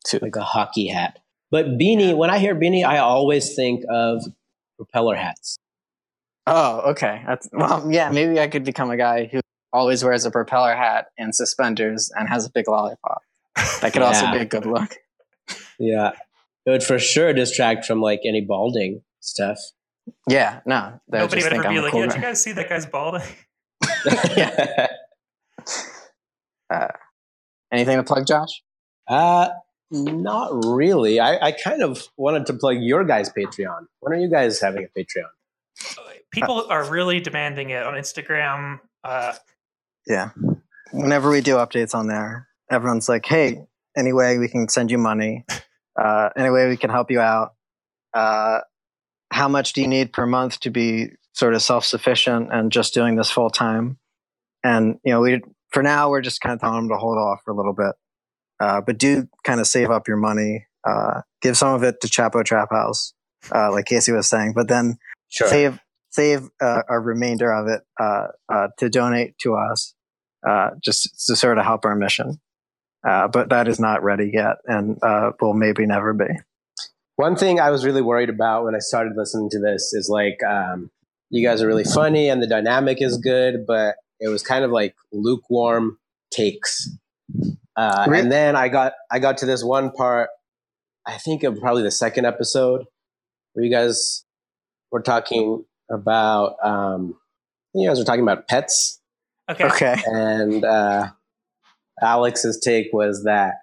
Toque. like a hockey hat. But beanie, when I hear beanie, I always think of propeller hats. Oh, okay. That's, well, yeah. Maybe I could become a guy who always wears a propeller hat and suspenders and has a big lollipop. That could also be a good look. Yeah, it would for sure distract from like any balding stuff. Yeah. No. they Nobody just would think ever I'm be like, cool yeah, did you guys see that guy's balding? Yeah. Anything to plug, Josh? Uh, not really. I, I kind of wanted to plug your guys' Patreon. When are you guys having a Patreon? People are really demanding it on Instagram. Uh, Yeah. Whenever we do updates on there, everyone's like, "Hey, any way we can send you money. Uh, anyway, we can help you out. Uh, how much do you need per month to be sort of self sufficient and just doing this full time?" And you know, we for now we're just kind of telling them to hold off for a little bit, uh, but do kind of save up your money. Uh, give some of it to Chapo Trap House, uh, like Casey was saying, but then Sure. save save uh, a remainder of it uh, uh, to donate to us, uh, just to sort of help our mission. Uh, but that is not ready yet, and uh, will maybe never be. One thing I was really worried about when I started listening to this is like, um, you guys are really funny and the dynamic is good, but it was kind of like lukewarm takes. Uh, Re- and then I got I got to this one part. I think of probably the second episode where you guys were talking about. Um, you guys were talking about pets, okay. Okay. and uh, Alex's take was that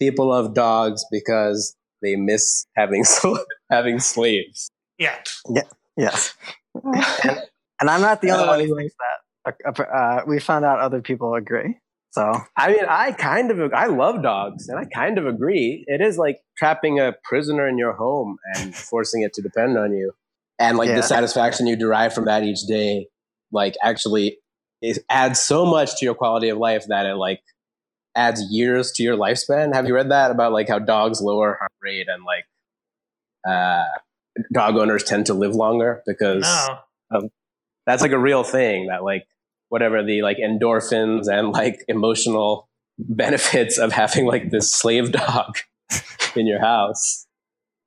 people love dogs because they miss having sl- having slaves. Yeah. Yeah. Yes. and, and I'm not the only one who Uh, thinks that. Uh, uh, we found out other people agree. So I mean, I kind of I love dogs, and I kind of agree. It is like trapping a prisoner in your home and forcing it to depend on you, and like Yeah. the satisfaction you derive from that each day, like actually, it adds so much to your quality of life that it like adds years to your lifespan. Have you read that about like how dogs lower heart rate and like uh, dog owners tend to live longer because No. that's like a real thing that like whatever the like endorphins and like emotional benefits of having like this slave dog in your house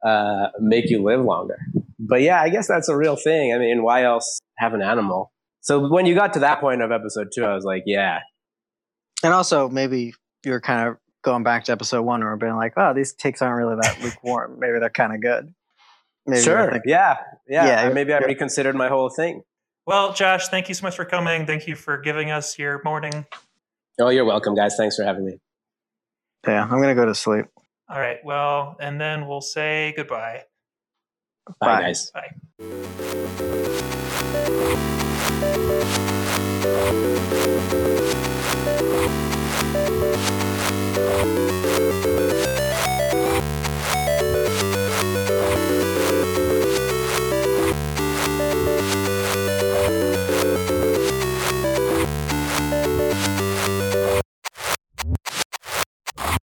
uh, make you live longer. But yeah, I guess that's a real thing. I mean, why else have an animal? So when you got to that point of episode two, I was like, yeah, and also maybe you're kind of going back to episode one or being like, oh, these takes aren't really that lukewarm. maybe they're kind of good. Maybe sure, thinking- yeah, yeah. Yeah, Or maybe I reconsidered my whole thing. Well, Josh, thank you so much for coming. Thank you for giving us your morning. Oh, you're welcome, guys. Thanks for having me. Yeah, I'm gonna go to sleep. All right. Well, and then we'll say goodbye. Bye, Bye. guys. Bye. Thank you.